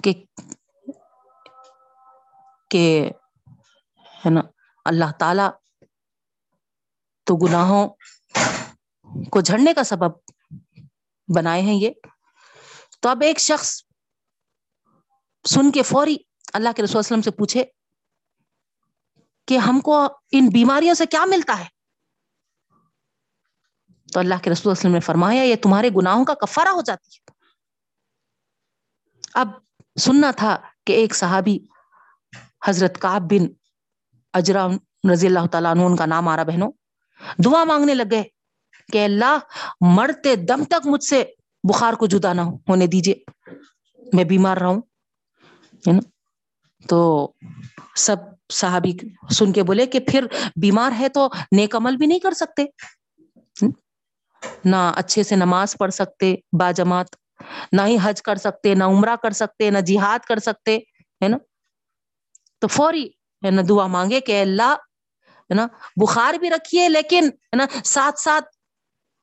[SPEAKER 1] کہ کہ ہے نا، اللہ تعالی تو گناہوں کو جھڑنے کا سبب بنائے ہیں یہ۔ تو اب ایک شخص سن کے فوری اللہ کے رسول وسلم سے پوچھے کہ ہم کو ان بیماریوں سے کیا ملتا ہے؟ تو اللہ کے رسول وسلم نے فرمایا، یہ تمہارے گناہوں کا کفارہ ہو جاتی ہے۔ اب سننا تھا کہ ایک صحابی حضرت کاب بن اجرا رضی اللہ تعالیٰ عنہ، ان کا نام آ رہا بہنوں، دعا مانگنے لگ گئے کہ اللہ مرتے دم تک مجھ سے بخار کو جدا نہ ہونے دیجیے میں بیمار رہا ہوں تو سب صحابی سن کے بولے کہ پھر بیمار ہے تو نیک عمل بھی نہیں کر سکتے نہ اچھے سے نماز پڑھ سکتے با جماعت نہ ہی حج کر سکتے، نہ عمرہ کر سکتے، نہ جہاد کر سکتے، ہے نا؟ تو فوری، ہے نا، دعا مانگے کہ اللہ، ہے نا، بخار بھی رکھیے، لیکن، ہے نا، ساتھ ساتھ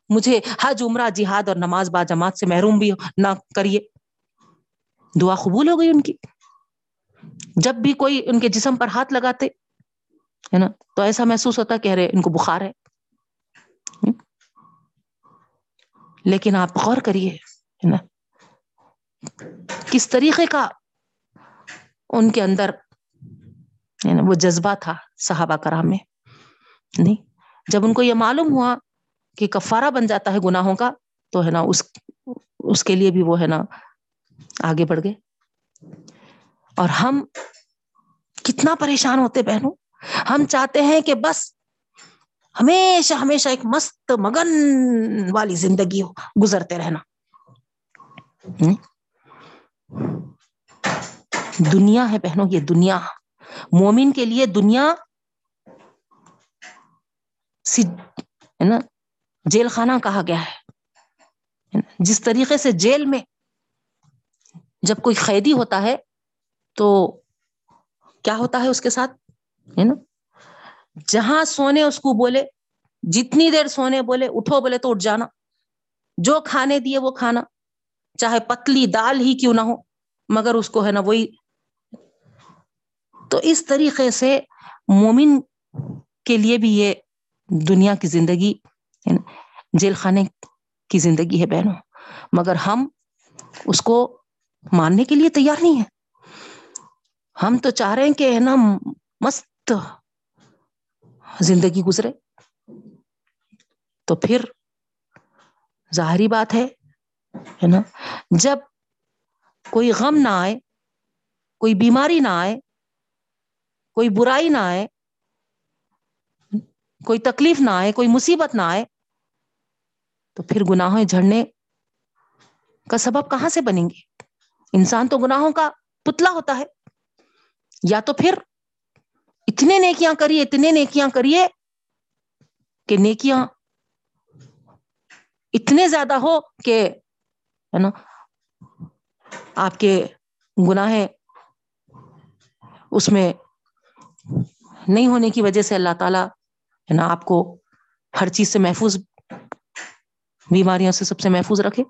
[SPEAKER 1] مجھے حج، عمرہ، جہاد اور نماز با جماعت سے محروم بھی نہ کریے۔ دعا قبول ہو گئی ان کی۔ جب بھی کوئی ان کے جسم پر ہاتھ لگاتے، ہے نا، تو ایسا محسوس ہوتا کہہ رہے ان کو بخار ہے۔ لیکن آپ غور کریے، ہے نا، کس طریقے کا ان کے اندر یعنی وہ جذبہ تھا صحابہ کرام میں۔ نہیں، جب ان کو یہ معلوم ہوا کہ کفارہ بن جاتا ہے گناہوں کا، تو ہے نا اس اس کے لیے بھی وہ ہے نا آگے بڑھ گئے۔ اور ہم کتنا پریشان ہوتے بہنوں۔ ہم چاہتے ہیں کہ بس ہمیشہ ہمیشہ ایک مست مگن والی زندگی ہو، گزرتے رہنا۔ دنیا ہے بہنوں، یہ دنیا۔ مومن کے لیے دنیا ہے نا؟ جیل خانہ کہا گیا ہے۔ جس طریقے سے جیل میں جب کوئی قیدی ہوتا ہے تو کیا ہوتا ہے اس کے ساتھ؟ ہے نا؟ جہاں سونے اس کو بولے، جتنی دیر سونے بولے، اٹھو بولے تو اٹھ جانا۔ جو کھانے دیے وہ کھانا، چاہے پتلی دال ہی کیوں نہ ہو، مگر اس کو ہے نا وہی تو اس طریقے سے مومن کے لیے بھی یہ دنیا کی زندگی یعنی جیل خانے کی زندگی ہے بہنوں۔ مگر ہم اس کو ماننے کے لیے تیار نہیں ہے ہم تو چاہ رہے ہیں کہ ہے نا مست زندگی گزرے۔ تو پھر ظاہری بات ہے نا، جب کوئی غم نہ آئے، کوئی بیماری نہ آئے کوئی برائی نہ آئے، کوئی تکلیف نہ آئے، کوئی مصیبت نہ آئے، تو پھر گناہوں جھڑنے کا سبب کہاں سے بنیں گے؟ انسان تو گناہوں کا پتلا ہوتا ہے۔ یا تو پھر اتنے نیکیاں کریے، اتنے نیکیاں کریے کہ نیکیاں اتنے زیادہ ہو کہ، ہے نا، آپ کے گناہ اس میں نہیں ہونے کی وجہ سے اللہ تعالی ہے نا آپ کو ہر چیز سے محفوظ بیماریوں سے سب سے محفوظ رکھے۔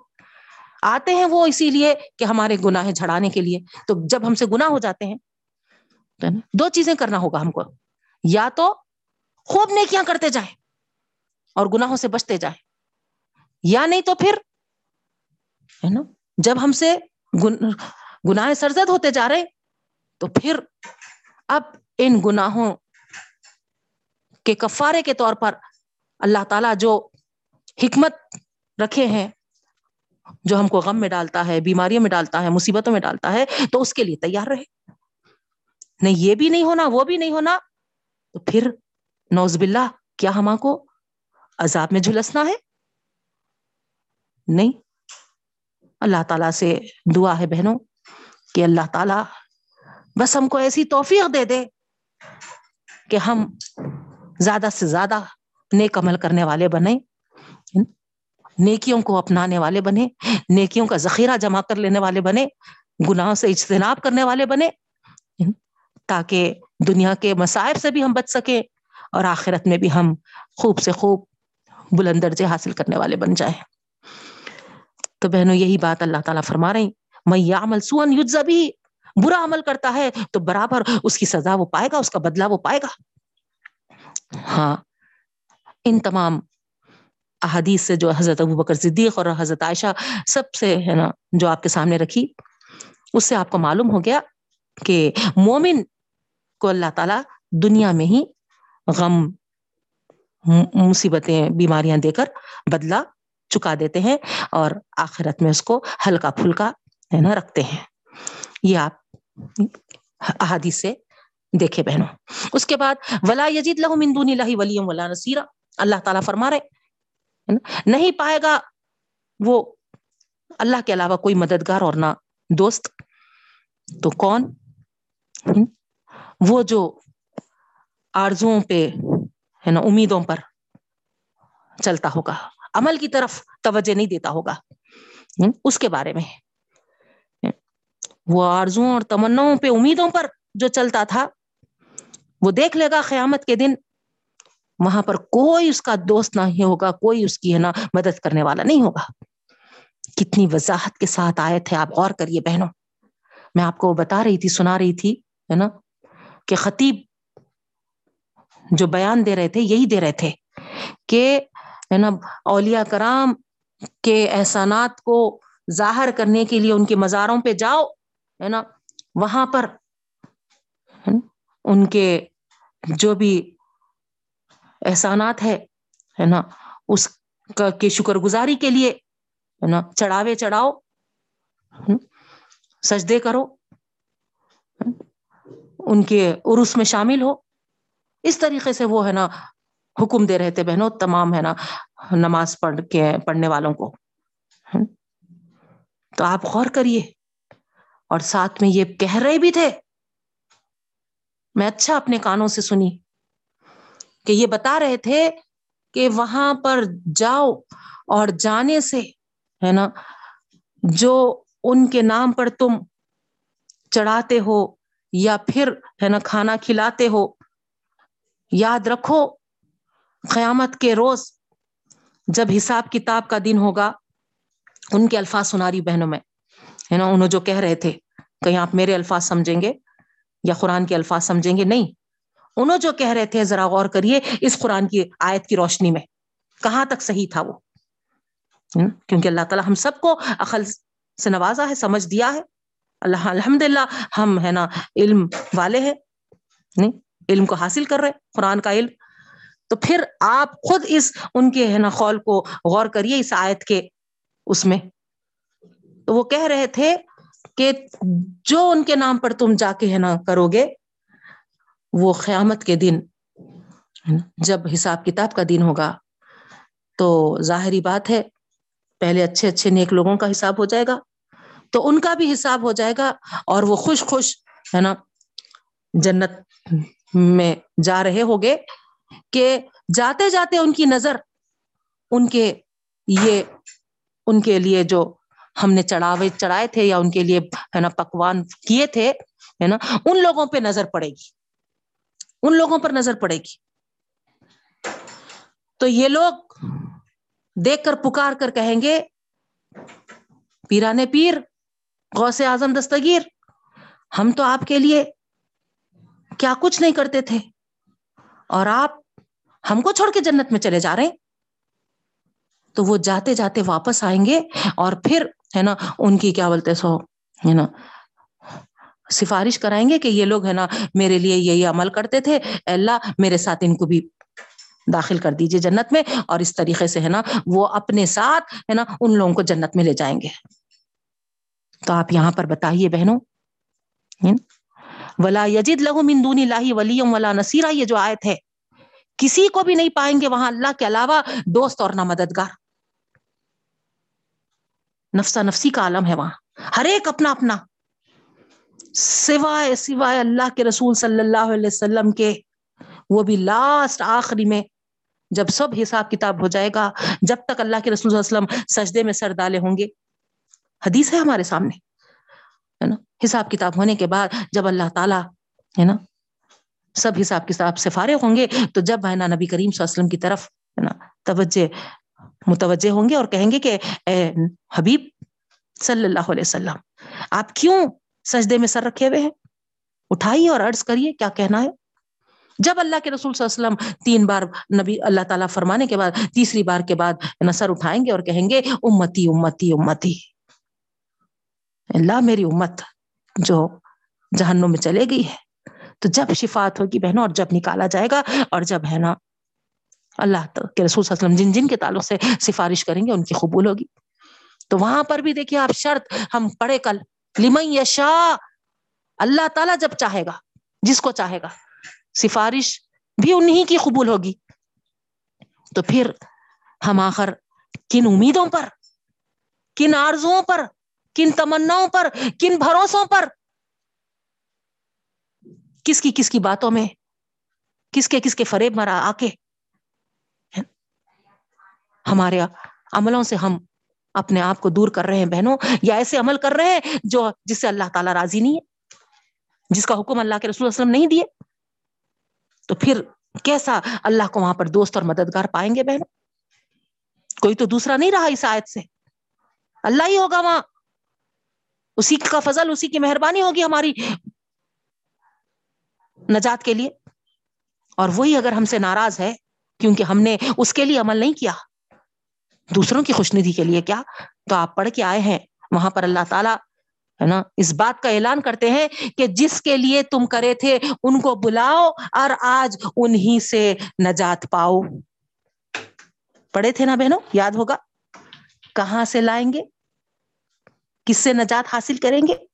[SPEAKER 1] آتے ہیں وہ اسی لیے کہ ہمارے گناہ جھڑانے کے لیے۔ تو جب ہم سے گناہ ہو جاتے ہیں، تو دو چیزیں کرنا ہوگا ہم کو۔ یا تو خوب نیکیاں کرتے جائیں اور گناہوں سے بچتے جائیں۔ یا نہیں تو پھر ہے نا، جب ہم سے گناہ سرزد ہوتے جا رہے، تو پھر اب ان گناہوں کے کفارے کے طور پر اللہ تعالی جو حکمت رکھے ہیں، جو ہم کو غم میں ڈالتا ہے، بیماریوں میں ڈالتا ہے، مصیبتوں میں ڈالتا ہے، تو اس کے لیے تیار رہے۔ نہیں، یہ بھی نہیں ہونا، وہ بھی نہیں ہونا، تو پھر نوز باللہ، کیا ہما کو عذاب میں جھلسنا ہے؟ نہیں۔ اللہ تعالی سے دعا ہے بہنوں کہ اللہ تعالی بس ہم کو ایسی توفیق دے دے کہ ہم زیادہ سے زیادہ نیک عمل کرنے والے بنے نیکیوں کو اپنانے والے بنے نیکیوں کا ذخیرہ جمع کر لینے والے بنے گناہوں سے اجتناب کرنے والے بنے تاکہ دنیا کے مصائب سے بھی ہم بچ سکیں اور آخرت میں بھی ہم خوب سے خوب بلند درجے حاصل کرنے والے بن جائیں۔ تو بہنوں، یہی بات اللہ تعالیٰ فرما رہی میں عمل سون یوزا بھی برا عمل کرتا ہے تو برابر اس کی سزا وہ پائے گا، اس کا بدلہ وہ پائے گا۔ ہاں ان تمام احادیث سے جو حضرت ابو بکر صدیق اور حضرت عائشہ سب سے ہے نا، جو آپ کے سامنے رکھی، اس سے آپ کو معلوم ہو گیا کہ مومن کو اللہ تعالی دنیا میں ہی غم، مصیبتیں، بیماریاں دے کر بدلا چکا دیتے ہیں اور آخرت میں اس کو ہلکا پھلکا ہے نا، رکھتے ہیں۔ یہ آپ احادیث سے دیکھے بہنوں۔ اس کے بعد ولا یجید لہ مندون اللہ ولیم ولا نصیرہ اللہ تعالیٰ فرما رہے نہیں پائے گا وہ اللہ کے علاوہ کوئی مددگار اور نہ دوست۔ تو کون؟ وہ جو آرزوں پہ، ہے نا، امیدوں پر چلتا ہوگا۔ عمل کی طرف توجہ نہیں دیتا ہوگا۔ اس کے بارے میں۔ وہ آرزوں اور تمناؤں پہ امیدوں پر جو چلتا تھا، وہ دیکھ لے گا قیامت کے دن، وہاں پر کوئی اس کا دوست نہیں ہوگا، کوئی اس کی ہے نا مدد کرنے والا نہیں ہوگا۔ کتنی وضاحت کے ساتھ آئے تھے آپ، غور کریے بہنوں۔ میں آپ کو بتا رہی تھی، سنا رہی تھی، ہے نا، کہ خطیب جو بیان دے رہے تھے، یہی دے رہے تھے کہ، ہے نا اولیا کرام کے احسانات کو ظاہر کرنے کے لیے ان کے مزاروں پہ جاؤ، ہے نا؟ وہاں پر ان کے جو بھی احسانات ہے نا؟ اس کا کے شکر گزاری کے لیے، ہے نا؟ چڑھاوے چڑھاؤ سجدے کرو ان کے عرس میں شامل ہو۔ اس طریقے سے وہ، ہے نا، حکم دے رہے تھے بہنوں، تمام، ہے نا، نماز پڑھ کے، پڑھنے والوں کو۔ تو آپ غور کریے۔ اور ساتھ میں یہ کہہ رہے بھی تھے۔ میں اچھا اپنے کانوں سے سنی کہ یہ بتا رہے تھے کہ وہاں پر جاؤ اور جانے سے، ہے نا، جو ان کے نام پر تم چڑھاتے ہو یا پھر، ہے نا، کھانا کھلاتے ہو، یاد رکھو، قیامت کے روز جب حساب کتاب کا دن ہوگا ان کے الفاظ سناری بہنوں میں۔ ہے نا انہوں جو کہہ رہے تھے، کہیں آپ میرے الفاظ سمجھیں گے یا قرآن کے الفاظ سمجھیں گے؟ نہیں۔ انہوں جو کہہ رہے تھے، ذرا غور کریے، اس قرآن کی آیت کی روشنی میں۔ کہاں تک صحیح تھا وہ؟ hmm? کیونکہ اللہ تعالیٰ ہم سب کو عقل سے نوازا ہے، سمجھ دیا ہے۔ اللہ الحمد للہ ہم، ہے نا، علم والے ہیں۔ نہیں، علم کو حاصل کر رہے قرآن کا علم۔ تو پھر آپ خود اس، ان کے، ہے نا خول کو غور کریے، اس آیت کے اس میں۔ تو وہ کہہ رہے تھے کہ جو ان کے نام پر تم جا کے ہے نا کرو گے، وہ قیامت کے دن جب حساب کتاب کا دن ہوگا۔ تو ظاہری بات ہے، پہلے اچھے اچھے نیک لوگوں کا حساب ہو جائے گا۔ تو ان کا بھی حساب ہو جائے گا اور وہ خوش خوش ہے نا جنت میں جا رہے ہوگے کہ جاتے جاتے ان کی نظر، ان کے یہ ان کے لیے جو ہم نے چڑھاوے چڑھائے تھے یا ان کے لیے، ہے نا، پکوان کیے تھے، ہے نا، ان لوگوں پہ نظر پڑے گی۔ ان لوگوں پر نظر پڑے گی۔ تو یہ لوگ دیکھ کر پکار کر کہیں گے پیرانے پیر، غوث اعظم دستگیر، ہم تو آپ کے لیے کیا کچھ نہیں کرتے تھے۔ اور آپ ہم کو چھوڑ کے جنت میں چلے جا رہے ہیں۔ تو وہ جاتے جاتے واپس آئیں گے اور پھر ہے نا ان کی کیا بولتے سو، ہے نا، سفارش کرائیں گے کہ یہ لوگ ہے نا میرے لیے یہی عمل کرتے تھے۔ اللہ، میرے ساتھ ان کو بھی داخل کر دیجیے جنت میں۔ اور اس طریقے سے ہے نا وہ اپنے ساتھ ہے نا ان لوگوں کو جنت میں لے جائیں گے۔ تو آپ یہاں پر بتائیے بہنوں ولا یجد لہو مندون اللہ ولیم ولا نصیرہ یہ جو آیت ہے، کسی کو بھی نہیں پائیں گے وہاں اللہ کے علاوہ دوست اور نہ مددگار نفسا نفسی کا عالم ہے وہاں۔ ہر ایک اپنا اپنا۔ سوائے سوائے اللہ کے رسول صلی اللہ علیہ وسلم کے۔ وہ بھی لاسٹ آخری میں جب سب حساب کتاب ہو جائے گا، جب تک اللہ کے رسول صلی اللہ علیہ وسلم سجدے میں سر ڈالے ہوں گے۔ حدیث ہے ہمارے سامنے، ہے نا؟ حساب کتاب ہونے کے بعد جب اللہ تعالیٰ، ہے نا؟ سب حساب کتاب سے فارغ ہوں گے تو جب ہے نا نبی کریم صلی اللہ علیہ وسلم کی طرف، ہے نا؟ توجہ متوجہ ہوں گے اور کہیں گے کہ، اے حبیب صلی اللہ علیہ وسلم، آپ کیوں سجدے میں سر رکھے ہوئے ہیں؟ اٹھائیے اور عرض کریے، کیا کہنا ہے؟ جب اللہ کے رسول صلی اللہ علیہ وسلم تین بار نبی، اللہ تعالیٰ فرمانے کے بعد، تیسری بار کے بعد نصر اٹھائیں گے اور کہیں گے، امتی امتی امتی۔ اللہ میری امت جو جہنم میں چلے گئی ہے۔ تو جب شفات ہوگی بہنوں اور جب نکالا جائے گا اور جب ہے نا اللہ کے رسول صلی اللہ علیہ وسلم جن جن کے تعلق سے سفارش کریں گے، ان کی قبول ہوگی۔ تو وہاں پر بھی دیکھیے آپ شرط، ہم پڑھے کل، لمن یشا اللہ تعالیٰ جب چاہے گا، جس کو چاہے گا، سفارش بھی انہی کی قبول ہوگی۔ تو پھر ہم آخر کن امیدوں پر، کن آرزوں پر، کن تمناؤں پر، کن بھروسوں پر، کس کی کس کی باتوں میں، کس کے کس کے فریب مرا آ کے ہمارے عملوں سے ہم اپنے آپ کو دور کر رہے ہیں بہنوں، یا ایسے عمل کر رہے ہیں جو جس سے اللہ تعالیٰ راضی نہیں ہے، جس کا حکم اللہ کے رسول وسلم نہیں دیے۔ تو پھر کیسا اللہ کو وہاں پر دوست اور مددگار پائیں گے بہنوں؟ کوئی تو دوسرا نہیں رہا اس آیت سے۔ اللہ ہی ہوگا وہاں۔ اسی کا فضل، اسی کی مہربانی ہوگی ہماری نجات کے لیے۔ اور وہی اگر ہم سے ناراض ہے، کیونکہ ہم نے اس کے لیے عمل نہیں کیا۔ دوسروں کی خوش ندی کے لیے کیا؟ تو آپ پڑھ کے آئے ہیں۔ وہاں پر اللہ تعالیٰ ہے نا، اس بات کا اعلان کرتے ہیں کہ جس کے لیے تم کرے تھے، ان کو بلاؤ اور آج انہی سے نجات پاؤ۔ پڑھے تھے نا بہنوں؟ یاد ہوگا؟ کہاں سے لائیں گے؟ کس سے نجات حاصل کریں گے؟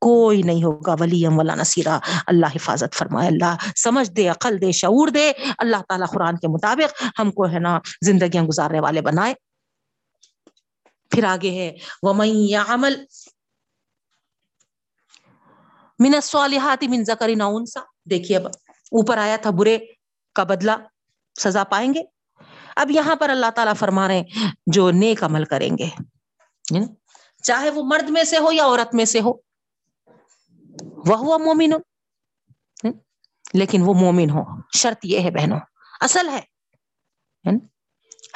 [SPEAKER 1] کوئی نہیں ہوگا، ولی ولا نصیرہ۔ اللہ حفاظت فرمائے، اللہ سمجھ دے، عقل دے، شعور دے۔ اللہ تعالیٰ قرآن کے مطابق ہم کو ہے نا زندگیاں گزارنے والے بنائے۔ پھر آگے ہے وہ من الصالحات من ذکر ناؤنسا دیکھیے اب، اوپر آیا تھا برے کا بدلہ، سزا پائیں گے۔ اب یہاں پر اللہ تعالیٰ فرما رہے ہیں، جو نیک عمل کریں گے چاہے وہ مرد میں سے ہو یا عورت میں سے ہو۔ وہ ہوا مومن لیکن وہ مومن ہو شرط یہ ہے بہنوں، اصل ہے۔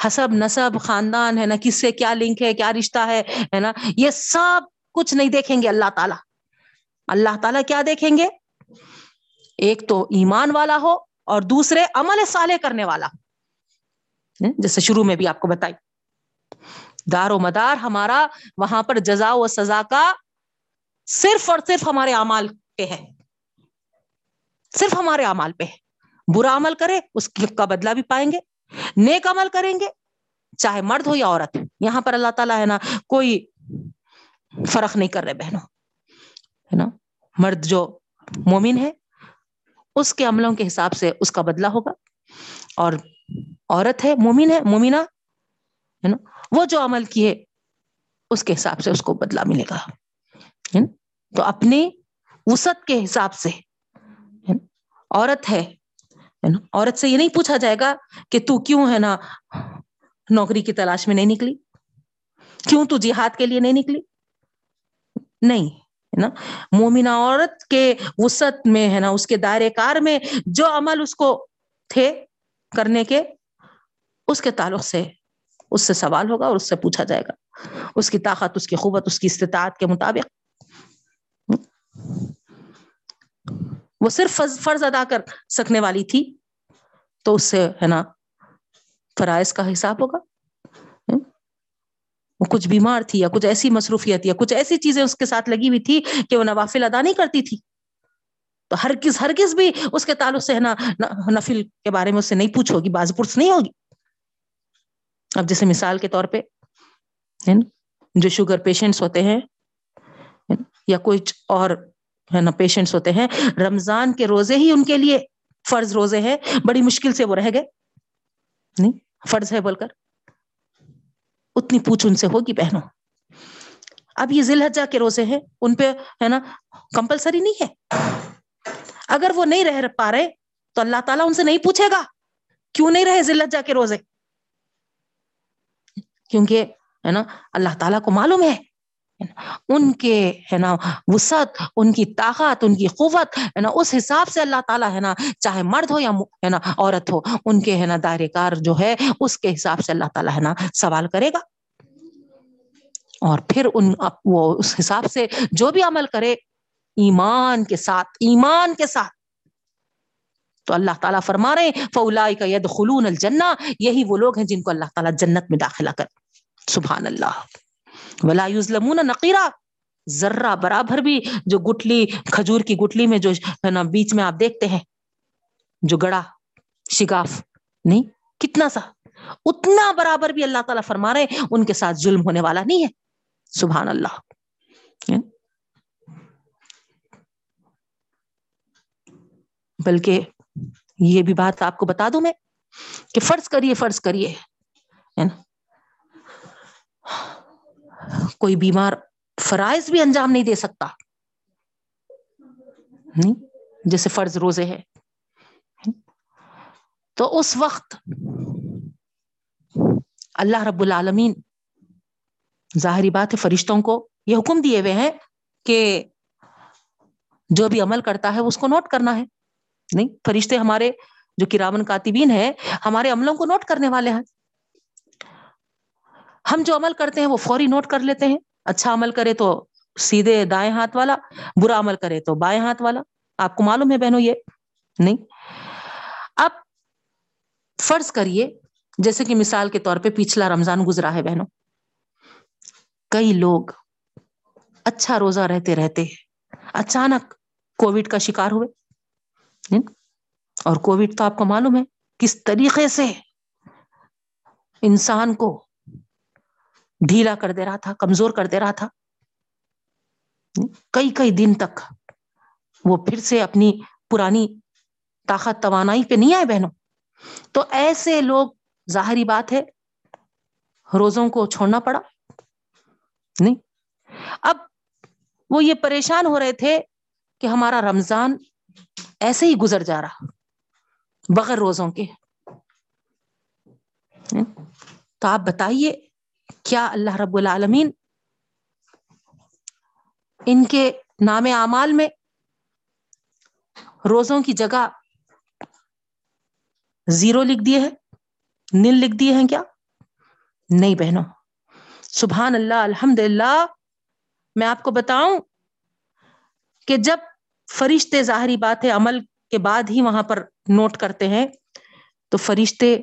[SPEAKER 1] حسب نصب خاندان ہے نا، کس سے کیا لنک ہے، کیا رشتہ ہے نا؟ یہ سب کچھ نہیں دیکھیں گے اللہ تعالیٰ۔ اللہ تعالیٰ کیا دیکھیں گے؟ ایک تو ایمان والا ہو اور دوسرے عمل صالح کرنے والا۔ جیسے شروع میں بھی آپ کو بتائی۔ دار و مدار ہمارا وہاں پر جزا و سزا کا صرف اور صرف ہمارے اعمال پہ ہے۔ صرف ہمارے اعمال پہ ہے۔ برا عمل کرے، اس کا بدلہ بھی پائیں گے۔ نیک عمل کریں گے، چاہے مرد ہو یا عورت۔ یہاں پر اللہ تعالیٰ ہے نا، کوئی فرق نہیں کر رہے بہنوں۔ ہے نا؟ مرد جو مومن ہے، اس کے عملوں کے حساب سے اس کا بدلہ ہوگا۔ اور عورت ہے، مومن ہے مومنا ہے نا؟ وہ جو عمل کیے، اس کے حساب سے اس کو بدلہ ملے گا۔ تو اپنی وسط کے حساب سے عورت ہے عورت سے یہ نہیں پوچھا جائے گا کہ تو کیوں ہے نا نوکری کی تلاش میں نہیں نکلی؟ کیوں تو جہاد کے لیے نہیں نکلی؟ نہیں، ہے نا؟ مومنہ عورت کے وسط میں، ہے نا؟ اس کے دائرے کار میں جو عمل اس کو تھے کرنے کے، اس کے تعلق سے اس سے سوال ہوگا اور اس سے پوچھا جائے گا۔ اس کی طاقت، اس کی قوت، اس کی استطاعت کے مطابق۔ وہ صرف فرض ادا کر سکنے والی تھی تو اس سے ہے نا فرائض کا حساب ہوگا۔ وہ کچھ بیمار تھی یا کچھ ایسی مصروفیت یا کچھ ایسی چیزیں اس کے ساتھ لگی ہوئی تھی کہ وہ نوافل ادا نہیں کرتی تھی۔ تو ہر کس ہر کس بھی اس کے تعلق سے ہے نا نفل کے بارے میں اس سے نہیں پوچھو گی باز پرس نہیں ہوگی۔ اب جیسے مثال کے طور پہ جو شوگر پیشنٹس ہوتے ہیں یا کچھ اور ہے نا پیشنٹس ہوتے ہیں، رمضان کے روزے ہی ان کے لیے فرض روزے ہیں، بڑی مشکل سے وہ رہ گئے۔ نہیں، فرض ہے بول کر اتنی پوچھ ان سے ہوگی بہنوں۔ اب یہ ذیل کے روزے ہیں، ان پہ ہے نا کمپلسری نہیں ہے۔ اگر وہ نہیں رہ پا رہے تو اللہ تعالیٰ ان سے نہیں پوچھے گا۔ کیوں نہیں رہے ذلت کے روزے؟ کیونکہ ہے نا اللہ تعالیٰ کو معلوم ہے۔ ان کے، ہے نا، وسعت، ان کی طاقت، ان کی قوت، ہے نا، اس حساب سے اللہ تعالیٰ، ہے نا، چاہے مرد ہو یا ہے نا، عورت ہو، ان کے، ہے نا، دائرے کار جو ہے، اس کے حساب سے اللہ تعالیٰ، ہے نا، سوال کرے گا۔ اور پھر ان، وہ اس حساب سے جو بھی عمل کرے، ایمان کے ساتھ، ایمان کے ساتھ۔ تو اللہ تعالیٰ فرما رہے فولا کا ید خلون الجنا یہی وہ لوگ ہیں جن کو اللہ تعالیٰ جنت میں داخلہ کر سبحان اللہ۔ ولا یوزلمون نقیرہ ذرہ برابر بھی جو گٹلی کھجور کی گٹلی میں جو ہے نا بیچ میں آپ دیکھتے ہیں، جو گڑا، شگاف، نہیں، کتنا سا، اتنا برابر بھی اللہ تعالیٰ فرما رہے ہیں، ان کے ساتھ ظلم ہونے والا نہیں ہے۔ سبحان اللہ۔ بلکہ یہ بھی بات آپ کو بتا دوں میں کہ فرض کریے فرض کریے کوئی بیمار فرائض بھی انجام نہیں دے سکتا۔ نہیں، جیسے فرض روزے ہے تو اس وقت اللہ رب العالمین، ظاہری بات ہے، فرشتوں کو یہ حکم دیے ہوئے ہیں کہ جو بھی عمل کرتا ہے اس کو نوٹ کرنا ہے۔ نہیں، فرشتے ہمارے جو کرامن کاتبین ہے ہمارے عملوں کو نوٹ کرنے والے ہیں۔ ہم جو عمل کرتے ہیں وہ فوری نوٹ کر لیتے ہیں۔ اچھا عمل کرے تو سیدھے دائیں ہاتھ والا، برا عمل کرے تو بائیں ہاتھ والا۔ آپ کو معلوم ہے بہنوں یہ؟ نہیں۔ اب فرض کریے، جیسے کہ مثال کے طور پہ پچھلا رمضان گزرا ہے بہنوں۔ کئی لوگ اچھا روزہ رہتے رہتے اچانک کووڈ کا شکار ہوئے۔ اور کووڈ تو آپ کو معلوم ہے، کس طریقے سے انسان کو ڈھیلا کر دے رہا تھا، کمزور کر دے رہا تھا۔ کئی کئی دن تک وہ پھر سے اپنی پرانی طاقت، توانائی پہ نہیں آئے بہنوں۔ تو ایسے لوگ، ظاہری بات ہے، روزوں کو چھوڑنا پڑا۔ نہیں۔ اب وہ یہ پریشان ہو رہے تھے کہ ہمارا رمضان ایسے ہی گزر جا رہا، بغیر روزوں کے۔ تو آپ بتائیے کیا اللہ رب العالمین ان کے نام اعمال میں روزوں کی جگہ زیرو لکھ دیے ہیں؟ نل لکھ دیے ہیں کیا؟ نہیں بہنوں۔ سبحان اللہ الحمد للہ میں آپ کو بتاؤں کہ جب فرشتے ظاہری بات ہے، عمل کے بعد ہی وہاں پر نوٹ کرتے ہیں، تو فرشتے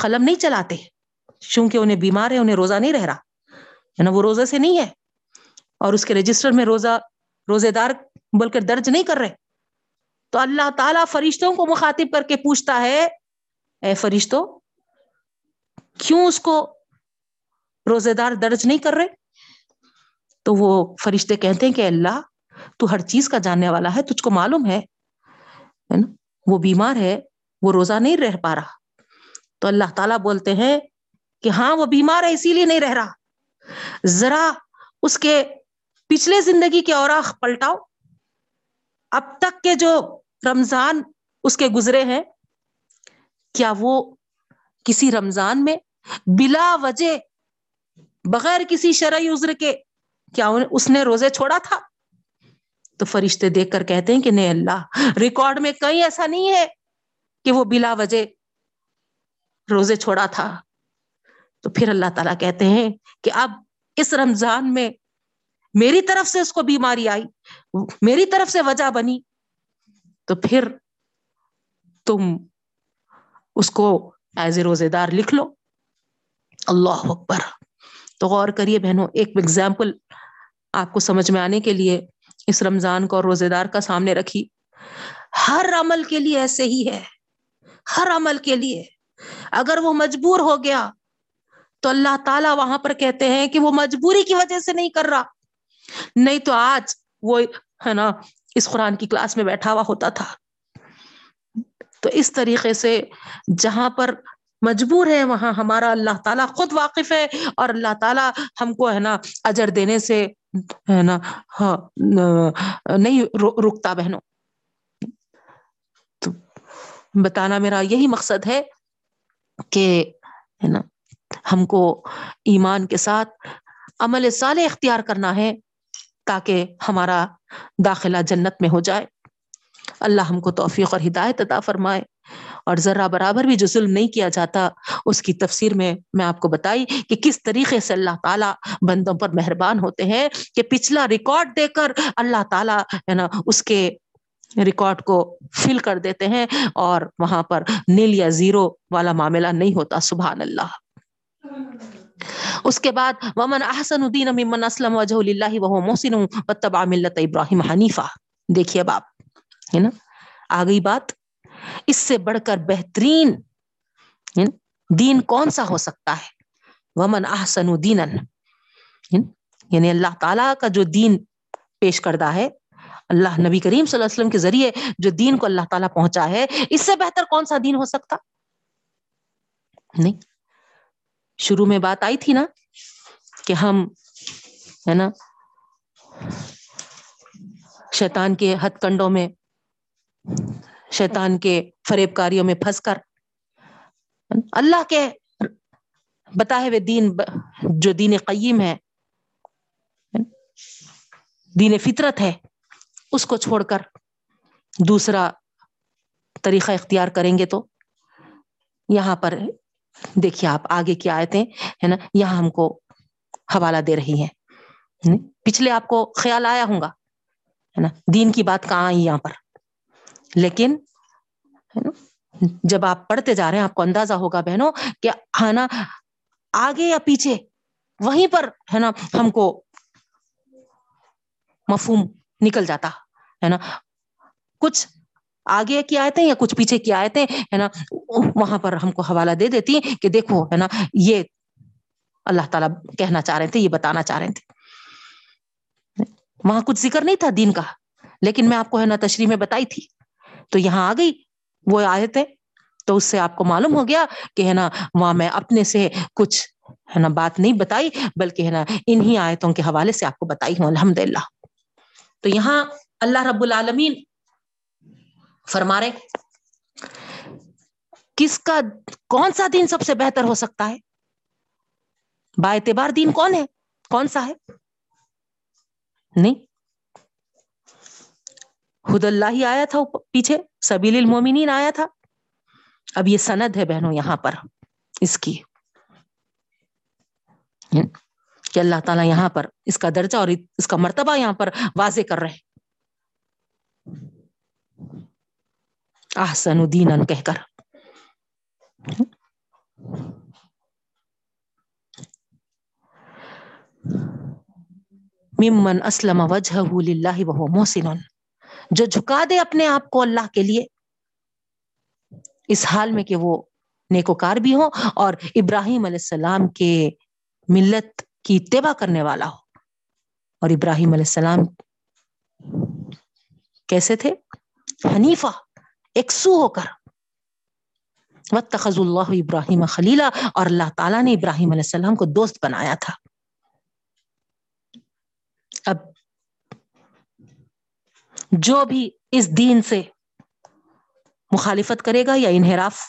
[SPEAKER 1] قلم نہیں چلاتے۔ چونکہ انہیں بیمار ہے، انہیں روزہ نہیں رہ رہا۔ ہے نا وہ روزہ سے نہیں ہے۔ اور اس کے رجسٹر میں روزہ، روزے دار بول کر درج نہیں کر رہے۔ تو اللہ تعالیٰ فرشتوں کو مخاطب کر کے پوچھتا ہے، اے فرشتوں کیوں اس کو روزے دار درج نہیں کر رہے؟ تو وہ فرشتے کہتے ہیں کہ اللہ، تو ہر چیز کا جاننے والا ہے، تجھ کو معلوم ہے نا؟ وہ بیمار ہے، وہ روزہ نہیں رہ پا رہا۔ تو اللہ تعالیٰ بولتے ہیں کہ ہاں وہ بیمار ہے، اسی لیے نہیں رہ رہا۔ ذرا اس کے پچھلے زندگی کے اوراق پلٹاؤ۔ اب تک کے جو رمضان اس کے گزرے ہیں، کیا وہ کسی رمضان میں بلا وجہ بغیر کسی شرعی عذر کے کیا اس نے روزے چھوڑا تھا؟ تو فرشتے دیکھ کر کہتے ہیں کہ نہیں، اللہ، ریکارڈ میں کہیں ایسا نہیں ہے کہ وہ بلا وجہ روزے چھوڑا تھا۔ تو پھر اللہ تعالیٰ کہتے ہیں کہ اب اس رمضان میں میری طرف سے اس کو بیماری آئی، میری طرف سے وجہ بنی، تو پھر تم اس کو ایز اے روزے دار لکھ لو۔ اللہ اکبر۔ تو غور کریے بہنوں، ایک ایگزامپل آپ کو سمجھ میں آنے کے لیے اس رمضان کو اور روزے دار کا سامنے رکھی۔ ہر عمل کے لیے ایسے ہی ہے، ہر عمل کے لیے۔ اگر وہ مجبور ہو گیا تو اللہ تعالیٰ وہاں پر کہتے ہیں کہ وہ مجبوری کی وجہ سے نہیں کر رہا۔ نہیں تو آج وہ، ہے نا، اس قرآن کی کلاس میں بیٹھا ہوا ہوتا تھا۔ تو اس طریقے سے جہاں پر مجبور ہے وہاں ہمارا اللہ تعالیٰ خود واقف ہے اور اللہ تعالیٰ ہم کو، ہے نا، اجر دینے سے، ہے نا ہاں نہیں رکتا بہنوں۔ تو بتانا میرا یہی مقصد ہے کہ، ہے نا ہم کو ایمان کے ساتھ عمل صالح اختیار کرنا ہے تاکہ ہمارا داخلہ جنت میں ہو جائے۔ اللہ ہم کو توفیق اور ہدایت عطا فرمائے۔ اور ذرا برابر بھی جو ظلم نہیں کیا جاتا، اس کی تفسیر میں میں آپ کو بتائی کہ کس طریقے سے اللہ تعالیٰ بندوں پر مہربان ہوتے ہیں کہ پچھلا ریکارڈ دے کر اللہ تعالیٰ، ہے نا، اس کے ریکارڈ کو فل کر دیتے ہیں اور وہاں پر نیل یا زیرو والا معاملہ نہیں ہوتا، سبحان اللہ۔ اس کے بعد ومن احسن الدین ممن اسلم وجہ اللہ وہ محسن وتبع ملت ابراہیم حنیفہ دیکھیے اب آپ، ہے نا؟ آ گئی بات، اس سے بڑھ کر بہترین دین کون سا ہو سکتا ہے؟ ومن احسن دین یعنی اللہ تعالیٰ کا جو دین پیش کردہ ہے، اللہ نبی کریم صلی اللہ علیہ وسلم کے ذریعے جو دین کو اللہ تعالیٰ پہنچا ہے، اس سے بہتر کون سا دین ہو سکتا؟ نہیں۔ شروع میں بات آئی تھی نا کہ ہم، ہے نا، شیطان کے ہتھ کنڈوں میں، شیطان کے فریب کاریوں میں پھنس کر، اللہ کے بتائے ہوئے دین، جو دین قیم ہے، دین فطرت ہے، اس کو چھوڑ کر دوسرا طریقہ اختیار کریں گے تو یہاں پر دیکھیے آپ آگے کیا آئے تھے ہے نا، یہاں ہم کو حوالہ دے رہی ہیں۔ پچھلے آپ کو خیال آیا ہوں گا، ہے نا، دین کی بات کہاں آئی یہاں پر؟ لیکن جب آپ پڑھتے جا رہے ہیں، آپ کو اندازہ ہوگا بہنوں کہ ہے نا آگے یا پیچھے، وہیں پر، ہے نا، ہم کو مفہوم نکل جاتا، ہے نا۔ کچھ آگے کی آئے تھے یا کچھ پیچھے کی آئے تھے ہے نا؟ وہاں پر ہم کو حوالہ دے دیتی کہ دیکھو، ہے نا، یہ اللہ تعالیٰ کہنا چاہ رہے تھے، یہ بتانا چاہ رہے تھے۔ وہاں کچھ ذکر نہیں تھا دین کا، لیکن میں آپ کو ہے نا تشریح میں بتائی تھی۔ تو یہاں آ گئی وہ آئے تھے تو اس سے آپ کو معلوم ہو گیا کہ ہے نا، وہاں میں اپنے سے کچھ ہے نا بات نہیں بتائی، بلکہ ہے نا انہی آیتوں کے حوالے سے آپ کو بتائی ہوں الحمد للہ تو یہاں اللہ رب العالمین فرما رہے کس کا کون سا دین سب سے بہتر ہو سکتا ہے؟ با اعتبار دین کون ہے؟ کون سا ہے؟ نہیں۔ خد اللہ ہی آیا تھا پیچھے، سبیل المومنین آیا تھا۔ اب یہ سند ہے بہنوں یہاں پر، اس کی۔ کہ اللہ تعالیٰ یہاں پر اس کا درجہ اور اس کا مرتبہ یہاں پر واضح کر رہے آحسن دین کہہ کر۔ ممن اسلم وجہ للہ وہ محسن۔ جو جھکا دے اپنے آپ کو اللہ کے لیے۔ اس حال میں کہ وہ نیکوکار بھی ہو اور ابراہیم علیہ السلام کے ملت کی اتباع کرنے والا ہو اور ابراہیم علیہ السلام کیسے تھے؟ حنیفہ۔ ایک سو ہو کر۔ وَاتَّخَذُ اللَّهُ ابراہیم خلیلہ اور اللہ تعالیٰ نے ابراہیم علیہ السلام کو دوست بنایا تھا۔ اب جو بھی اس دین سے مخالفت کرے گا یا انحراف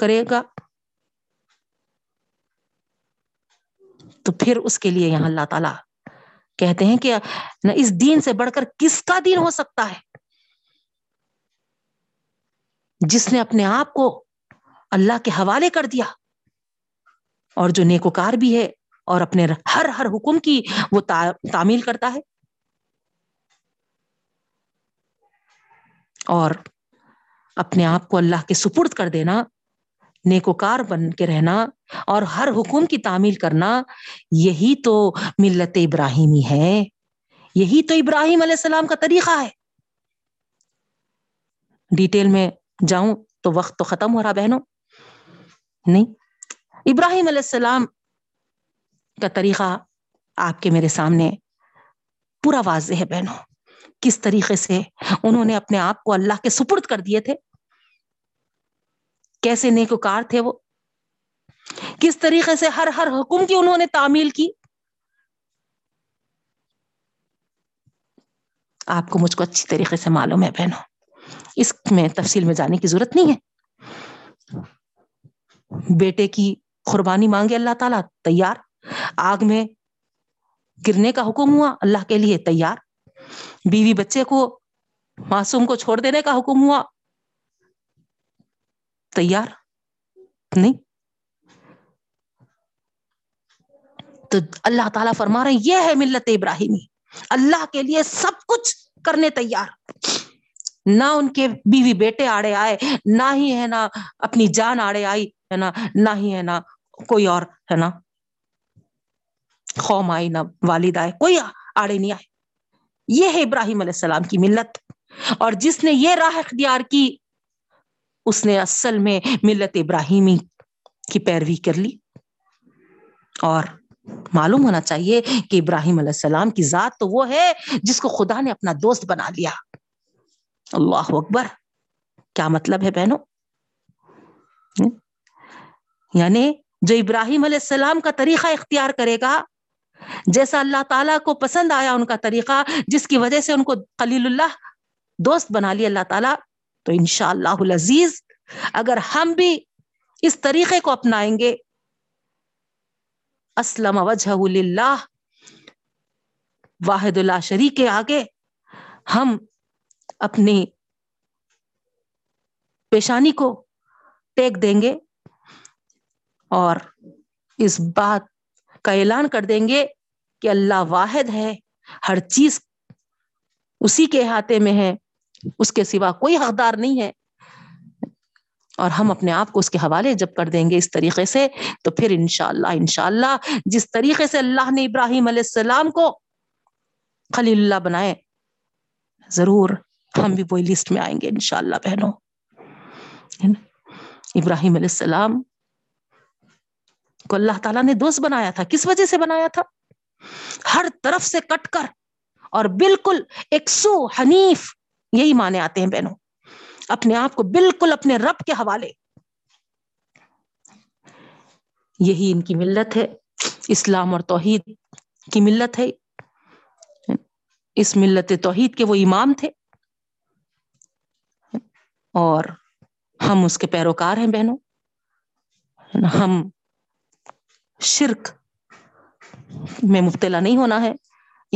[SPEAKER 1] کرے گا، تو پھر اس کے لیے یہاں اللہ تعالی کہتے ہیں کہ اس دین سے بڑھ کر کس کا دین ہو سکتا ہے؟ جس نے اپنے آپ کو اللہ کے حوالے کر دیا اور جو نیکوکار بھی ہے اور اپنے ہر ہر حکم کی وہ تعمیل کرتا ہے اور اپنے آپ کو اللہ کے سپرد کر دینا، نیکوکار بن کے رہنا اور ہر حکم کی تعمیل کرنا، یہی تو ملت ابراہیمی ہے۔ یہی تو ابراہیم علیہ السلام کا طریقہ ہے۔ ڈیٹیل میں جاؤں تو وقت تو ختم ہو رہا بہنوں۔ نہیں۔ ابراہیم علیہ السلام کا طریقہ آپ کے میرے سامنے پورا واضح ہے بہنوں۔ کس طریقے سے انہوں نے اپنے آپ کو اللہ کے سپرد کر دیے تھے۔ کیسے نیکوکار تھے وہ۔ کس طریقے سے ہر ہر حکم کی انہوں نے تعمیل کی۔ آپ کو مجھ کو اچھی طریقے سے معلوم ہے بہنوں۔ اس میں تفصیل میں جانے کی ضرورت نہیں ہے۔ بیٹے کی قربانی مانگے اللہ تعالیٰ، تیار۔ آگ میں گرنے کا حکم ہوا، اللہ کے لیے تیار۔ بیوی بچے کو، معصوم کو چھوڑ دینے کا حکم ہوا۔ تیار؟ نہیں۔ تو اللہ تعالیٰ فرما رہے یہ ہے ملت ابراہیمی۔ اللہ کے لیے سب کچھ کرنے تیار۔ نہ ان کے بیوی بیٹے آڑے آئے، نہ ہی ہے نا اپنی جان آڑے آئی، ہے نا، نہ ہی ہے نا کوئی اور، ہے نا، قوم آئی، نہ والد آئے، کوئی آڑے نہیں آئے۔ یہ ہے ابراہیم علیہ السلام کی ملت۔ اور جس نے یہ راہ اختیار کی، اس نے اصل میں ملت ابراہیمی کی پیروی کر لی۔ اور معلوم ہونا چاہیے کہ ابراہیم علیہ السلام کی ذات تو وہ ہے جس کو خدا نے اپنا دوست بنا لیا۔ اللہ اکبر۔ کیا مطلب ہے بہنوں؟ یعنی جو ابراہیم علیہ السلام کا طریقہ اختیار کرے گا، جیسا اللہ تعالیٰ کو پسند آیا ان کا طریقہ، جس کی وجہ سے ان کو خلیل اللہ دوست بنا لیا اللہ تعالیٰ، تو ان شاء اللہ عزیز اگر ہم بھی اس طریقے کو اپنائیں گے، اسلم وجہ اللہ واحد اللہ شریک کے آگے، ہم اپنی پیشانی کو ٹیک دیں گے اور اس بات کا اعلان کر دیں گے کہ اللہ واحد ہے، ہر چیز اسی کے احاطے میں ہے، اس کے سوا کوئی حقدار نہیں ہے۔ اور ہم اپنے آپ کو اس کے حوالے جب کر دیں گے اس طریقے سے، تو پھر انشاءاللہ انشاءاللہ جس طریقے سے اللہ نے ابراہیم علیہ السلام کو خلیل اللہ بنائے، ضرور ہم بھی وہی لسٹ میں آئیں گے انشاءاللہ بہنوں۔ ابراہیم علیہ السلام کو اللہ تعالیٰ نے دوست بنایا تھا۔ کس وجہ سے بنایا تھا؟ ہر طرف سے کٹ کر اور بالکل ایک سو حنیف یہی مانے آتے ہیں بہنوں۔ اپنے آپ کو بالکل اپنے رب کے حوالے۔ یہی ان کی ملت ہے۔ اسلام اور توحید کی ملت ہے۔ اس ملت توحید کے وہ امام تھے۔ اور ہم اس کے پیروکار ہیں بہنوں۔ ہم شرک میں مبتلا نہیں ہونا ہے۔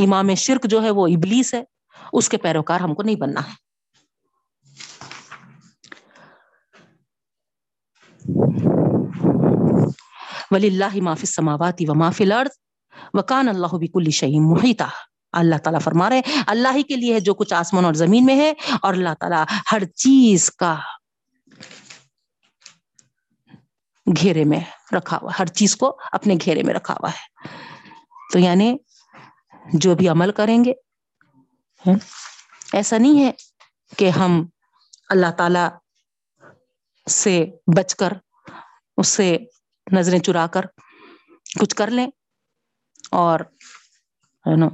[SPEAKER 1] امام شرک جو ہے وہ ابلیس ہے۔ اس کے پیروکار ہم کو نہیں بننا ہے۔ ولی اللہ معافی سماواتی و معافی لرد وکان اللہ بک الشعیم محیطہ اللہ تعالیٰ فرما رہے ہیں۔ اللہ ہی کے لیے ہے جو کچھ آسمان اور زمین میں ہے اور اللہ تعالیٰ ہر چیز کا گھیرے میں رکھا ہوا ہر چیز کو اپنے گھیرے میں رکھا ہوا ہے۔ تو یعنی جو بھی عمل کریں گے ایسا نہیں ہے کہ ہم اللہ تعالی سے بچ کر، اس سے نظریں چرا کر کچھ کر لیں اور ہے نا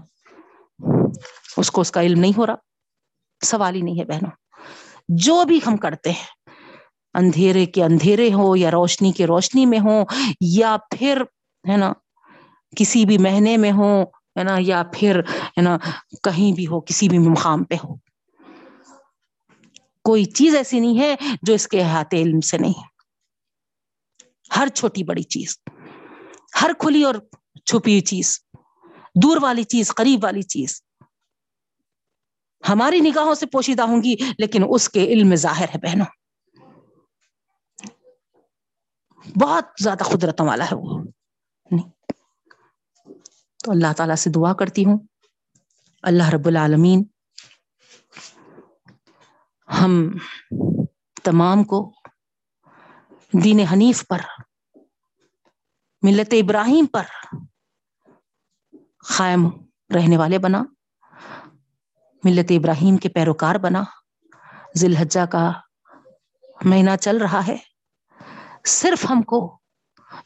[SPEAKER 1] اس کو اس کا علم نہیں ہو رہا۔ سوال ہی نہیں ہے بہنوں۔ جو بھی ہم کرتے ہیں، اندھیرے کے اندھیرے ہو یا روشنی کے روشنی میں ہو، یا پھر، ہے نا، کسی بھی مہینے میں ہو، ہے نا، یا پھر، ہے نا، کہیں بھی ہو، کسی بھی مقام پہ ہو۔ کوئی چیز ایسی نہیں ہے جو اس کے احاطے علم سے نہیں ہر چھوٹی بڑی چیز، ہر کھلی اور چھپی ہوئی چیز دور والی چیز، قریب والی چیز۔ ہماری نگاہوں سے پوشیدہ ہوں گی، لیکن اس کے علم ظاہر ہے بہنوں۔ بہت زیادہ قدرتوں والا ہے وہ۔ تو اللہ تعالیٰ سے دعا کرتی ہوں۔ اللہ رب العالمین، ہم تمام کو دین حنیف پر، ملت ابراہیم پر قائم رہنے والے بنا، ملت ابراہیم کے پیروکار بنا۔ ذی الحجہ کا مہینہ چل رہا ہے، صرف ہم کو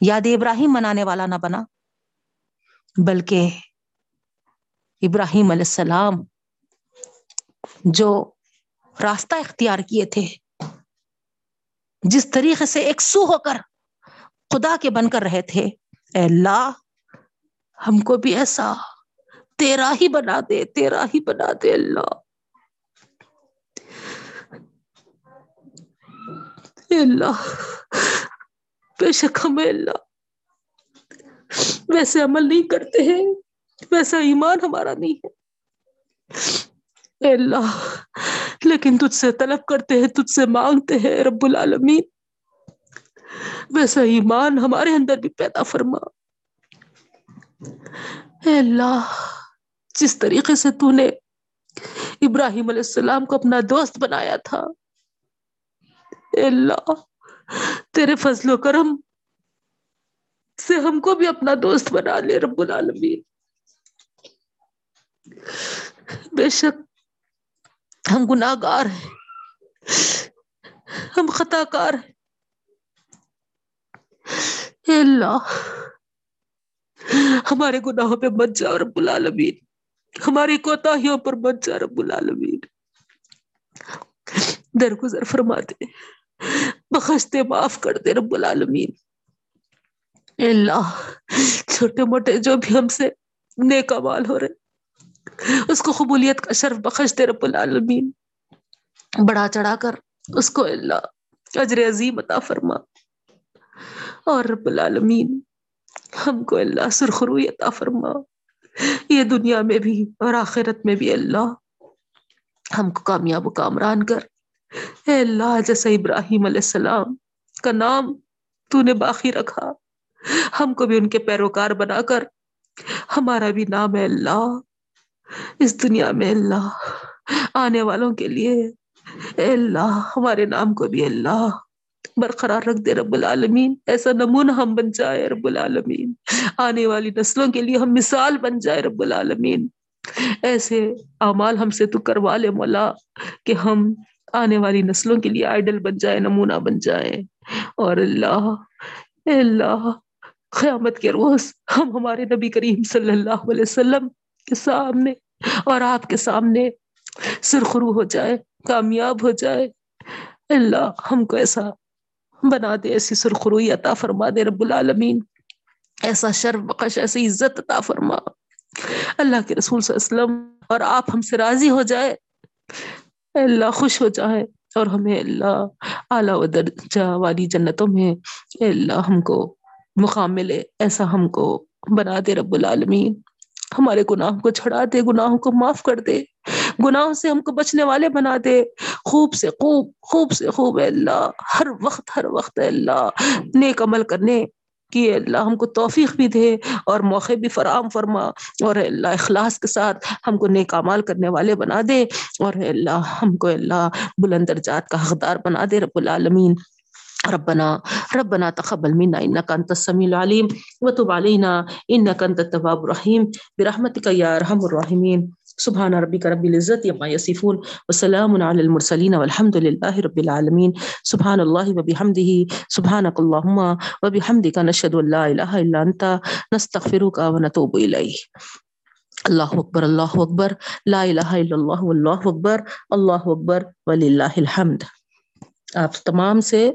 [SPEAKER 1] یاد ابراہیم منانے والا نہ بنا، بلکہ ابراہیم علیہ السلام جو راستہ اختیار کیے تھے، جس طریقے سے ایک سو ہو کر خدا کے بن کر رہے تھے، اے اللہ ہم کو بھی ایسا۔ تیرا ہی بنا دے، تیرا ہی بنا دے اللہ۔ اللہ، بے شک ہمیں اللہ۔ ویسے عمل نہیں کرتے ہیں، ویسا ایمان ہمارا نہیں ہے۔ اے اللہ، لیکن تجھ سے طلب کرتے ہیں، تجھ سے مانگتے ہیں، رب العالمین۔ ویسا ایمان ہمارے اندر بھی پیدا فرما۔ اے اللہ، جس طریقے سے تو نے ابراہیم علیہ السلام کو اپنا دوست بنایا تھا، اے اللہ، تیرے فضل و کرم سے ہم کو بھی اپنا دوست بنا لے رب العالمین۔ بے شک ہم گناہ گار ہیں، ہم خطا کار ہیں۔ اے اللہ ہمارے گناہوں پہ مت جا رب العالمین۔ ہماری کوتاہیوں پر مت جا رب العالمین۔ درگزر فرما دے۔ بخشتے، معاف کر دے رب العالمین۔ اللہ، چھوٹے موٹے جو بھی ہم سے نیک مال ہو رہے اس کو قبولیت کا شرف بخش دے رب العالمین۔ بڑا چڑھا کر اس کو اللہ، اجر عظیم عطا فرما۔ اور رب العالمین ہم کو اللہ سرخروی عطا فرما۔ یہ دنیا میں بھی اور آخرت میں بھی اللہ۔ ہم کو کامیاب و کامران کر۔ اے اللہ، جیسے ابراہیم علیہ السلام کا نام تو نے باقی رکھا۔ ہم کو بھی ان کے پیروکار بنا کر۔ ہمارا بھی نام ہے اللہ۔ اس دنیا میں اللہ۔ آنے والوں کے لیے۔ اے اللہ، ہمارے نام کو بھی اللہ۔ برقرار رکھ دے رب العالمین۔ ایسا نمونہ ہم بن جائے رب العالمین۔ آنے والی نسلوں کے لیے ہم مثال بن جائے رب العالمین۔ ایسے اعمال ہم سے تو کروا لے مولا کہ ہم آنے والی نسلوں کے لیے آئیڈل بن جائے، نمونہ بن جائے۔ اور اللہ اللہ، قیامت کے روز ہم ہمارے نبی کریم صلی اللہ علیہ وسلم کے سامنے اور آپ کے سامنے سرخرو ہو جائے، کامیاب ہو جائے۔ اللہ، ہم کو ایسا بنا دے، ایسی سرخروئی عطا فرما دے رب العالمین۔ ایسا شرف بخش، ایسی عزت عطا فرما۔ اللہ کے رسول صلی اللہ علیہ وسلم، اور آپ ہم سے راضی ہو جائے۔ اللہ، خوش ہو جائے۔ اور ہمیں اللہ، اعلیٰ و درجہ والی جنتوں میں اللہ ہم کو مقام ملے، ایسا ہم کو بنا دے رب العالمین۔ ہمارے گناہوں کو چھڑا دے، گناہوں کو معاف کر دے۔ گناہوں سے ہم کو بچنے والے بنا دے خوب سے خوب خوب سے خوب اللہ، ہر وقت ہر وقت اللہ۔ نیک عمل کرنے کہ اللہ، ہم کو توفیق بھی دے اور موقع بھی فراہم فرما۔ اور اللہ، اخلاص کے ساتھ ہم کو نیک امال کرنے والے بنا دے۔ اور اللہ، ہم کو اللہ، بلند درجات کا حقدار بنا دے رب العالمین۔ ربنا ربنا تقبل منا انك انت السميع العليم وتب علينا انك انت التواب الرحيم برحمتك يا ارحم الراحمين سبحان ربك رب العزة عما يصفون وسلام على المرسلين والحمد لله رب العالمين سبحان الله وبحمده سبحانك اللهم وبحمدك نشهد ان لا اله الا انت. نستغفرك ونتوب اليك اللہ اکبر اللہ اکبر. لا الہ الا اللہ، واللہ اکبر. اللہ اکبر، وللہ الحمد. آپ تمام سے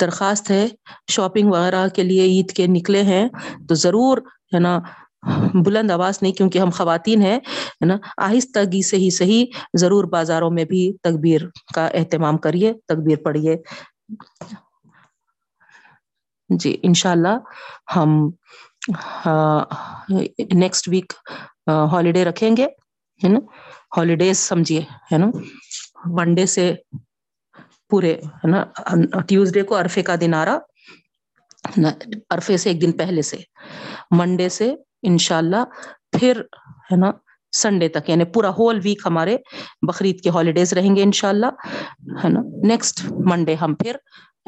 [SPEAKER 1] درخواست ہے، شاپنگ وغیرہ کے لیے عید کے نکلے ہیں، تو ضرور ہے نا بلند آواز نہیں کیونکہ ہم خواتین ہیں، ہے نا؟ آہستگی سے ہی صحیح، ضرور بازاروں میں بھی تکبیر کا اہتمام کریے، تکبیر پڑھیے۔ جی انشاءاللہ ہم نیکسٹ ویک ہالیڈے رکھیں گے، ہے نا؟ ہالیڈیز سمجھیے، ہے نا؟ ون ڈے سے پورے، ہے نا؟ ٹیوزڈے کو عرفے کا دن آ رہا عرفے سے ایک دن پہلے سے۔ منڈے سے انشاءاللہ پھر ہے نا سنڈے تک یعنی پورا ہول ویک ہمارے بقرعید کے ہالیڈیز رہیں گے انشاءاللہ، ہے نا؟ نیکسٹ منڈے ہم پھر،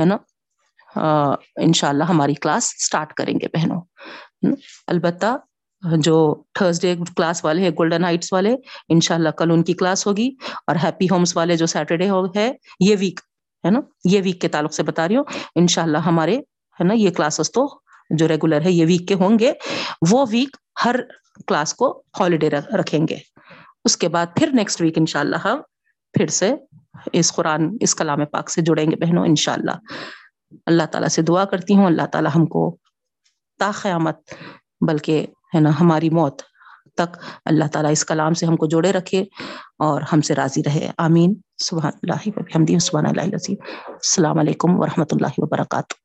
[SPEAKER 1] ہے نا؟ انشاءاللہ ہماری کلاس سٹارٹ کریں گے بہنوں البتہ جو تھرسڈے کلاس والے ہیں گولڈن ہائٹس والے، انشاءاللہ کل ان کی کلاس ہوگی اور ہیپی ہومس والے جو سیٹرڈے ہے، یہ ویک ہے نا؟ یہ ویک کے تعلق سے بتا رہی ہوں، انشاءاللہ ہمارے، ہے نا، یہ کلاسز تو جو ریگولر ہے یہ ویک کے ہوں گے، وہ ویک ہر کلاس کو ہالیڈے رکھیں گے۔ اس کے بعد پھر نیکسٹ ویک انشاءاللہ ہم پھر سے اس قرآن، اس کلام پاک سے جڑیں گے بہنوں انشاءاللہ۔ اللہ تعالیٰ سے دعا کرتی ہوں، اللہ تعالیٰ ہم کو تا قیامت بلکہ ہے نا ہماری موت تک اللہ تعالیٰ اس کلام سے ہم کو جوڑے رکھے اور ہم سے راضی رہے۔ آمین۔ سبحان اللہ سبحان اللہ السلام علیکم ورحمۃ اللہ وبرکاتہ۔